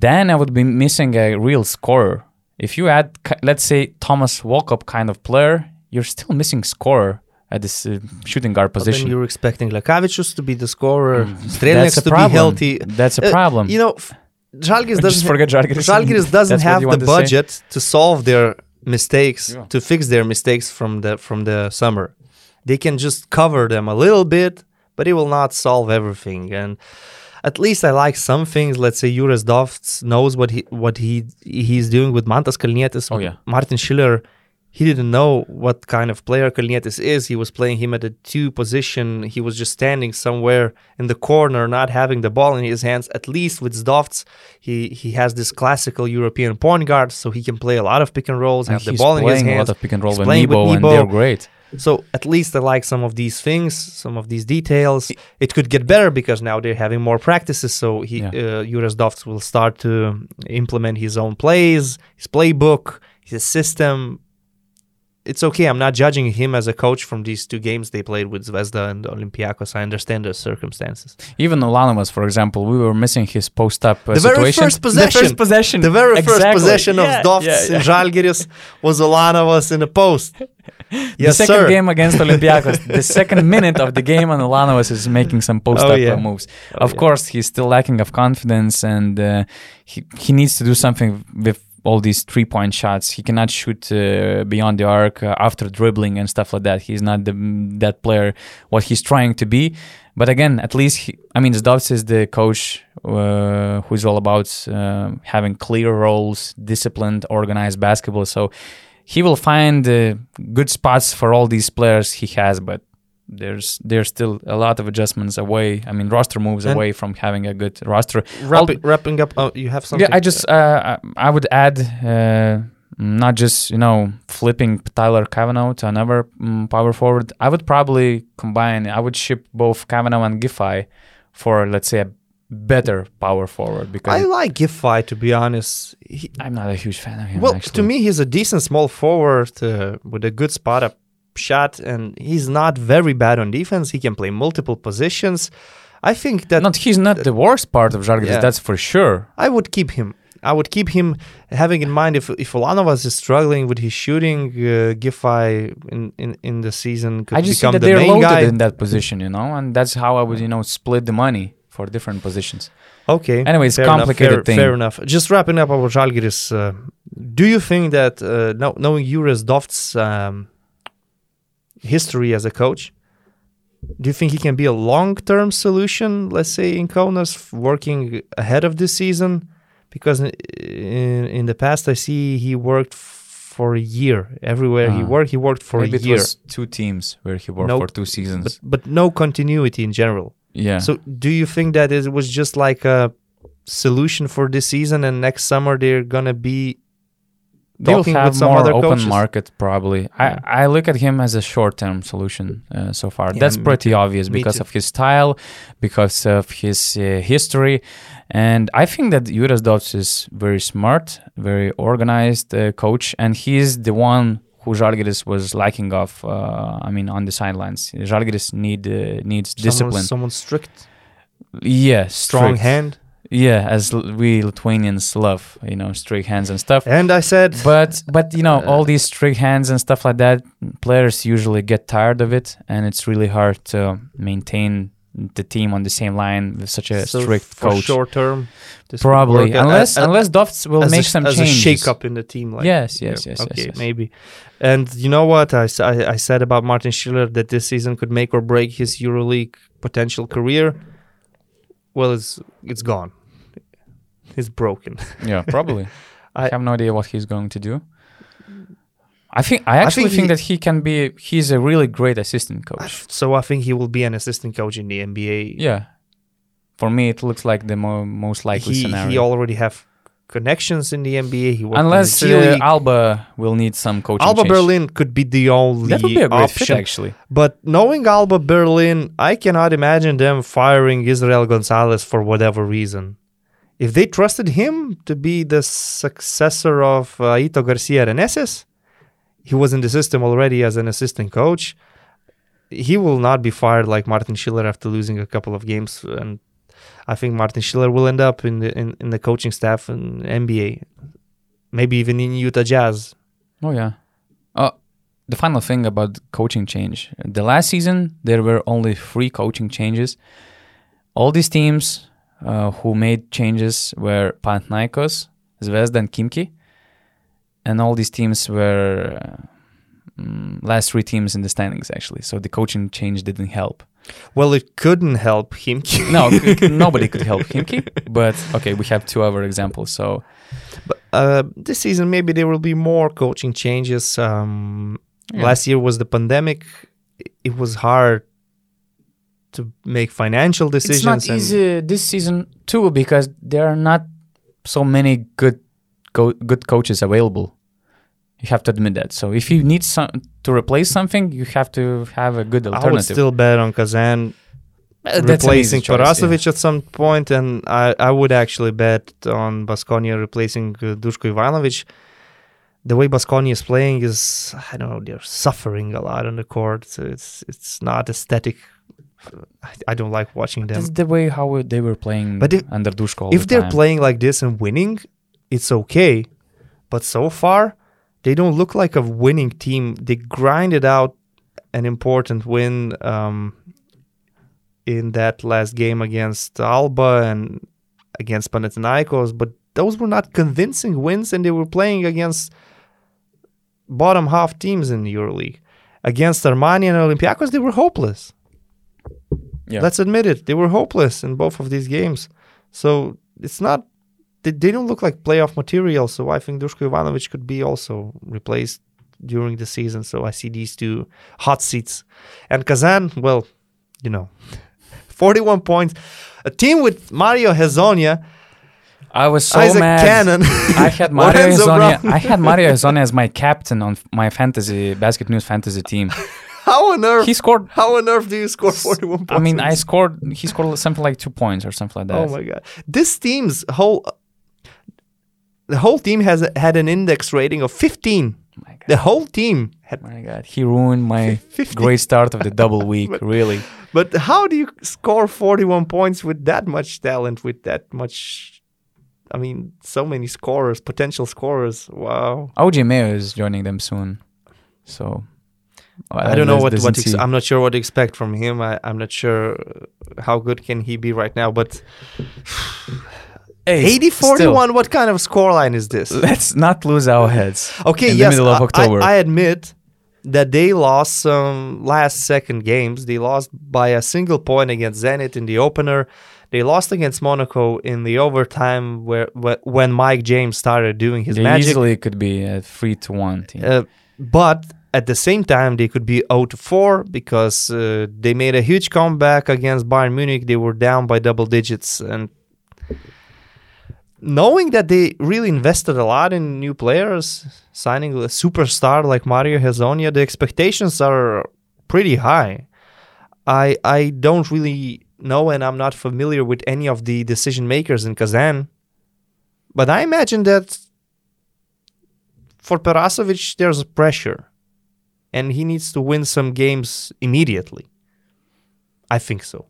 then I would be missing a real scorer. If you add, let's say, Thomas Walkup kind of player, you're still missing scorer at this uh, shooting guard position. you're expecting Lekavicius to be the scorer, That's Strelnieks a to problem. be healthy. That's a Uh, problem. You know, f- Žalgiris doesn't. forget Žalgiris. Žalgiris doesn't have the want to say? budget to solve their mistakes, Yeah. to fix their mistakes from the from the summer. They can just cover them a little bit, but it will not solve everything. And at least I like some things. Let's say Juras Dovts knows what he what he he's doing with Mantas Kalnietis. Oh, yeah. Martin Schiller. He didn't know what kind of player Kalnietis is. He was playing him at a two position. He was just standing somewhere in the corner, not having the ball in his hands. At least with Zdovc, he he has this classical European point guard, so he can play a lot of pick and rolls, And have the he's ball in his playing a lot of pick and roll He's with Nebo, and they're great. So at least I like some of these things, some of these details. It could get better because now they're having more practices. So he, Yeah. uh, Dovts will start to implement his own plays, his playbook, his system. It's okay. I'm not judging him as a coach from these two games they played with Zvezda and Olympiacos. I understand the circumstances. Even Ulanovas, for example, we were missing his post-up uh, The very first possession. The first possession. The very first possession Yeah, of Dovs yeah, yeah. in Žalgiris was Ulanovas in the post. the second sir. game against Olympiacos, the second minute of the game, and Ulanovas is making some post-up Oh, yeah. uh, moves. Oh, of yeah. course, he's still lacking of confidence, and uh, he he needs to do something with all these three-point shots. He cannot shoot uh, beyond the arc uh, after dribbling and stuff like that. He's not the, that player what he's trying to be. But again, at least he, I mean, Zdovc is the coach uh, who's all about uh, having clear roles, disciplined, organized basketball. So he will find uh, good spots for all these players he has, but there's there's still a lot of adjustments away. I mean, roster moves And- away from having a good roster. Wrapping, wrapping up, oh, you have something? Yeah, I just uh, I would add uh, not just you know flipping Tyler Cavanaugh to another um, power forward. I would probably combine. I would ship both Cavanaugh and Giffey for let's say a better power forward because I like Giffey to be honest. He, I'm not a huge fan of him. well, actually. to me, he's a decent small forward uh, with a good spot up shot, and he's not very bad on defense. He can play multiple positions. I think that not he's not the worst part of Žalgiris. Yeah. That's for sure. I would keep him. I would keep him, having in mind if if Ulanovas is struggling with his shooting, uh, Giffey in, in in the season could I just see become that the they're main loaded guy. in that position, you know, and that's how I would you know split the money for different positions. Okay. Anyway, it's fair enough, complicated fair, thing. Fair enough. Just wrapping up about Žalgiris. Uh, do you think that uh, know, knowing Juris Dovt's um, history as a coach, do you think he can be a long-term solution? Let's say in Kaunas, working ahead of this season, because in, in the past I see he worked for a year everywhere he Uh, worked. He worked for a it year, was two teams where he worked No, for two seasons. but but no continuity in general. yeah. So, do you think that it was just like a solution for this season, and next summer they're gonna be talking have with some more other open coaches? market probably. Yeah. I, I look at him as a short-term solution uh, so far. Yeah, That's pretty too. obvious Me because too. of his style, because of his uh, history, and I think that Juras Dovs is very smart, very organized uh, coach, and he's the one who Žalgiris was lacking of. Uh, I mean, on the sidelines, Žalgiris need uh, needs someone, discipline. someone strict, yeah, strong hand? Yeah, as we Lithuanians love, you know, strict hands and stuff. And I said, But but you know all uh. these strict hands and stuff like that, players usually get tired of it, and it's really hard to maintain the team on the same line with such a so strict for coach. short term, Probably, unless a- unless Dovts will as make a, some as changes. a shake up in the team. Like, Yes, yes, yes, yes, Okay, yes. maybe. And you know what I, I, I said about Martin Schiller that this season could make or break his EuroLeague potential career. Well, it's it's gone. It's broken. Yeah, probably. I, I- have no idea what he's going to do. I think I actually think think, he- that he can be. He's a really great assistant coach. So I think he will be an assistant coach in the NBA. Yeah, for me it looks like the mo- most likely he scenario. he already have connections in the NBA. He Unless uh, Alba will need some coaching. Alba change. Berlin could be the only That would be a great fit, option. actually. But knowing Alba Berlin, I cannot imagine them firing Israel Gonzalez for whatever reason. If they trusted him to be the successor of uh, Aito Garcia Reneses, he was in the system already as an assistant coach. He will not be fired like Martin Schiller after losing a couple of games, and I think Martin Schiller will end up in the in, in the coaching staff in NBA, maybe even in Utah Jazz. Oh yeah. Uh, the final thing about coaching change. The last season there were only three coaching changes. All these teams uh, who made changes were Panathinaikos, Zvezda, and Khimki, and all these teams were uh, last three teams in the standings actually. So the coaching change didn't help. Well, it couldn't help him. No, nobody could help Khimki, but okay, we have two other examples. So Uh, this season, maybe there will be more coaching changes. Um, Yeah. Last year was the pandemic. It was hard to make financial decisions. It's not and easy this season too because there are not so many good co- good coaches available. You have to admit that. So if you need some to replace something, you have to have a good alternative. I would still bet on Kazan Uh, that's an easy replacing choice, Perasovic at some point, and I, I would actually bet on Baskonia replacing uh, Dushko Ivanovic. the way Baskonia is playing is I don't know they're suffering a lot on the court. So it's it's not aesthetic. I, I don't like watching them. That's the way how they were playing But if- under Dushko. if the they're playing like this and winning, it's okay. But so far, they don't look like a winning team. They grinded out an important win um, in that last game against Alba and against Panathinaikos, but those were not convincing wins, and they were playing against bottom half teams in the EuroLeague. Against Armani and Olympiacos, they were hopeless. Yeah. Let's admit it. They were hopeless in both of these games. So it's not, they, they don't look like playoff material. So I think Dushko Ivanovic could be also replaced during the season. So I see these two hot seats. And Kazan, well, you know, 41 points. A team with Mario Hezonja, I was so Isaac mad. Cannon. I had Mario. Brown. I had Mario Hezonja as my captain on my fantasy basket news fantasy team. How on earth? He scored. how on earth do you score 41 points? I mean, I scored. He scored something like two points or something like that. Oh my god! This team's whole the whole team has had an index rating of 15. my god! The whole team had. my god! He ruined my 50. great start of the double week. really. But how do you score 41 points with that much talent? With that much, I mean, so many scorers, potential scorers. Wow! OJ Mayo is joining them soon, so I don't know what what ex- I'm not sure what to expect from him. I, I'm not sure how good can he be right now. But Hey, 80 still, 41. What kind of scoreline is this? Let's not lose our heads. Okay, in yes, the middle of I- October. I, I admit that they lost some last second games. They lost by a single point against Zenit in the opener. They lost against Monaco in the overtime where, wh- when Mike James started doing his they magic. easily could be a three to one team. Uh, but at the same time, they could be 0 4 because uh, they made a huge comeback against Bayern Munich. They were down by double digits. And knowing that they really invested a lot in new players, signing a superstar like Mario Hezonja, the expectations are pretty high. I I don't really know, and I'm not familiar with any of the decision makers in Kazan. But I imagine that for Perasovic, there's pressure, and he needs to win some games immediately. I think so.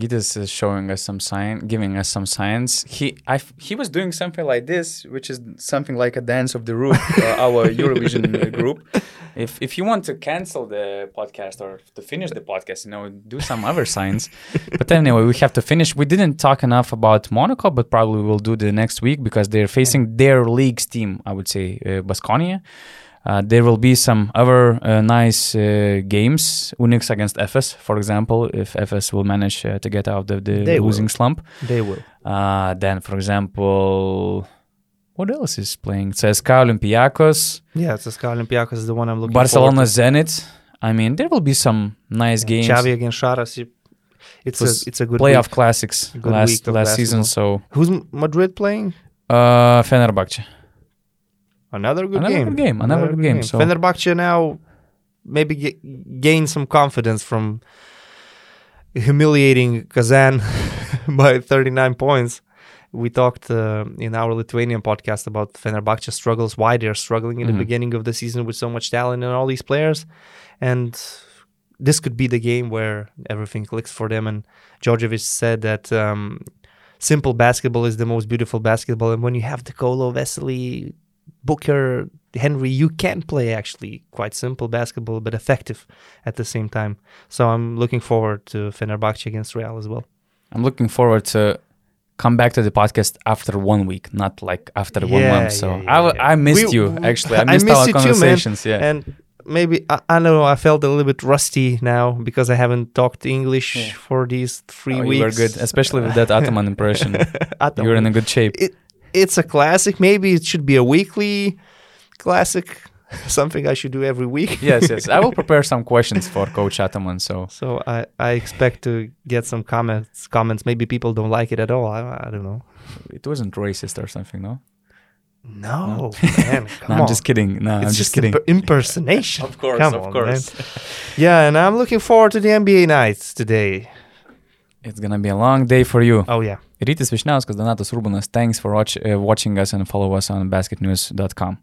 Gitas is showing us some sign, giving us some signs. He, I, he was doing something like this, which is something like a dance of the roof, uh, our Eurovision uh, group. If if you want to cancel the podcast or to finish the podcast, you know, do some other signs. But anyway, we have to finish. We didn't talk enough about Monaco, but probably we'll do the next week because they're facing their league's team. I would say uh, Baskonia. Uh, there will be some other uh, nice uh, games. UNICS against Efes, for example, if Efes will manage uh, to get out of the They losing will. slump. They will. Uh, then, for example, what else is playing? CSKA Olympiacos, Yeah, CSKA Olympiacos is the one I'm looking for. Barcelona Zenit. I mean, there will be some nice to. games. Xavi against Sharas. It's a it's a good playoff week. classics Good last last season. So, Who's Madrid playing? uh, Fenerbahce. Another good Another game. good game, another good game, so- Fenerbahce now maybe ge- gain some confidence from humiliating Kazan by 39 points. We talked uh, in our Lithuanian podcast about Fenerbahce struggles, why they're struggling in Mhm. the beginning of the season with so much talent and all these players. And this could be the game where everything clicks for them. And Djordjevic said that um, simple basketball is the most beautiful basketball. And when you have De Colo, Vesely, Booker, Henry, you can play actually quite simple basketball, but effective at the same time. So I'm looking forward to Fenerbahce against Real as well. I'm looking forward to come back to the podcast after one week, not like after one month. So yeah, yeah, I, yeah. I missed We- you actually. I I missed miss our you too, conversations. yeah. And maybe I, I know. I felt a little bit rusty now because I haven't talked English Yeah. for these three Oh, weeks. you were good, especially with that Ataman impression. Ataman. You're in a good shape. it it's a classic. Maybe it should be a weekly classic, something I should do every week. yes, yes. I will prepare some questions for Coach Ataman. So So I, I expect to get some comments. Comments. Maybe people don't like it at all. I, I don't know. it wasn't racist or something, no? No, man. Come no, on. I'm just kidding. No, it's I'm just, kidding. imper- impersonation. Of course, Come of on, course. man. Yeah, and I'm looking forward to the NBA nights today. It's gonna be a long day for you. Oh yeah. Rytis Višniauskas, Donatas Urbanas, thanks for watch, uh, watching us and follow us on basketnews.com.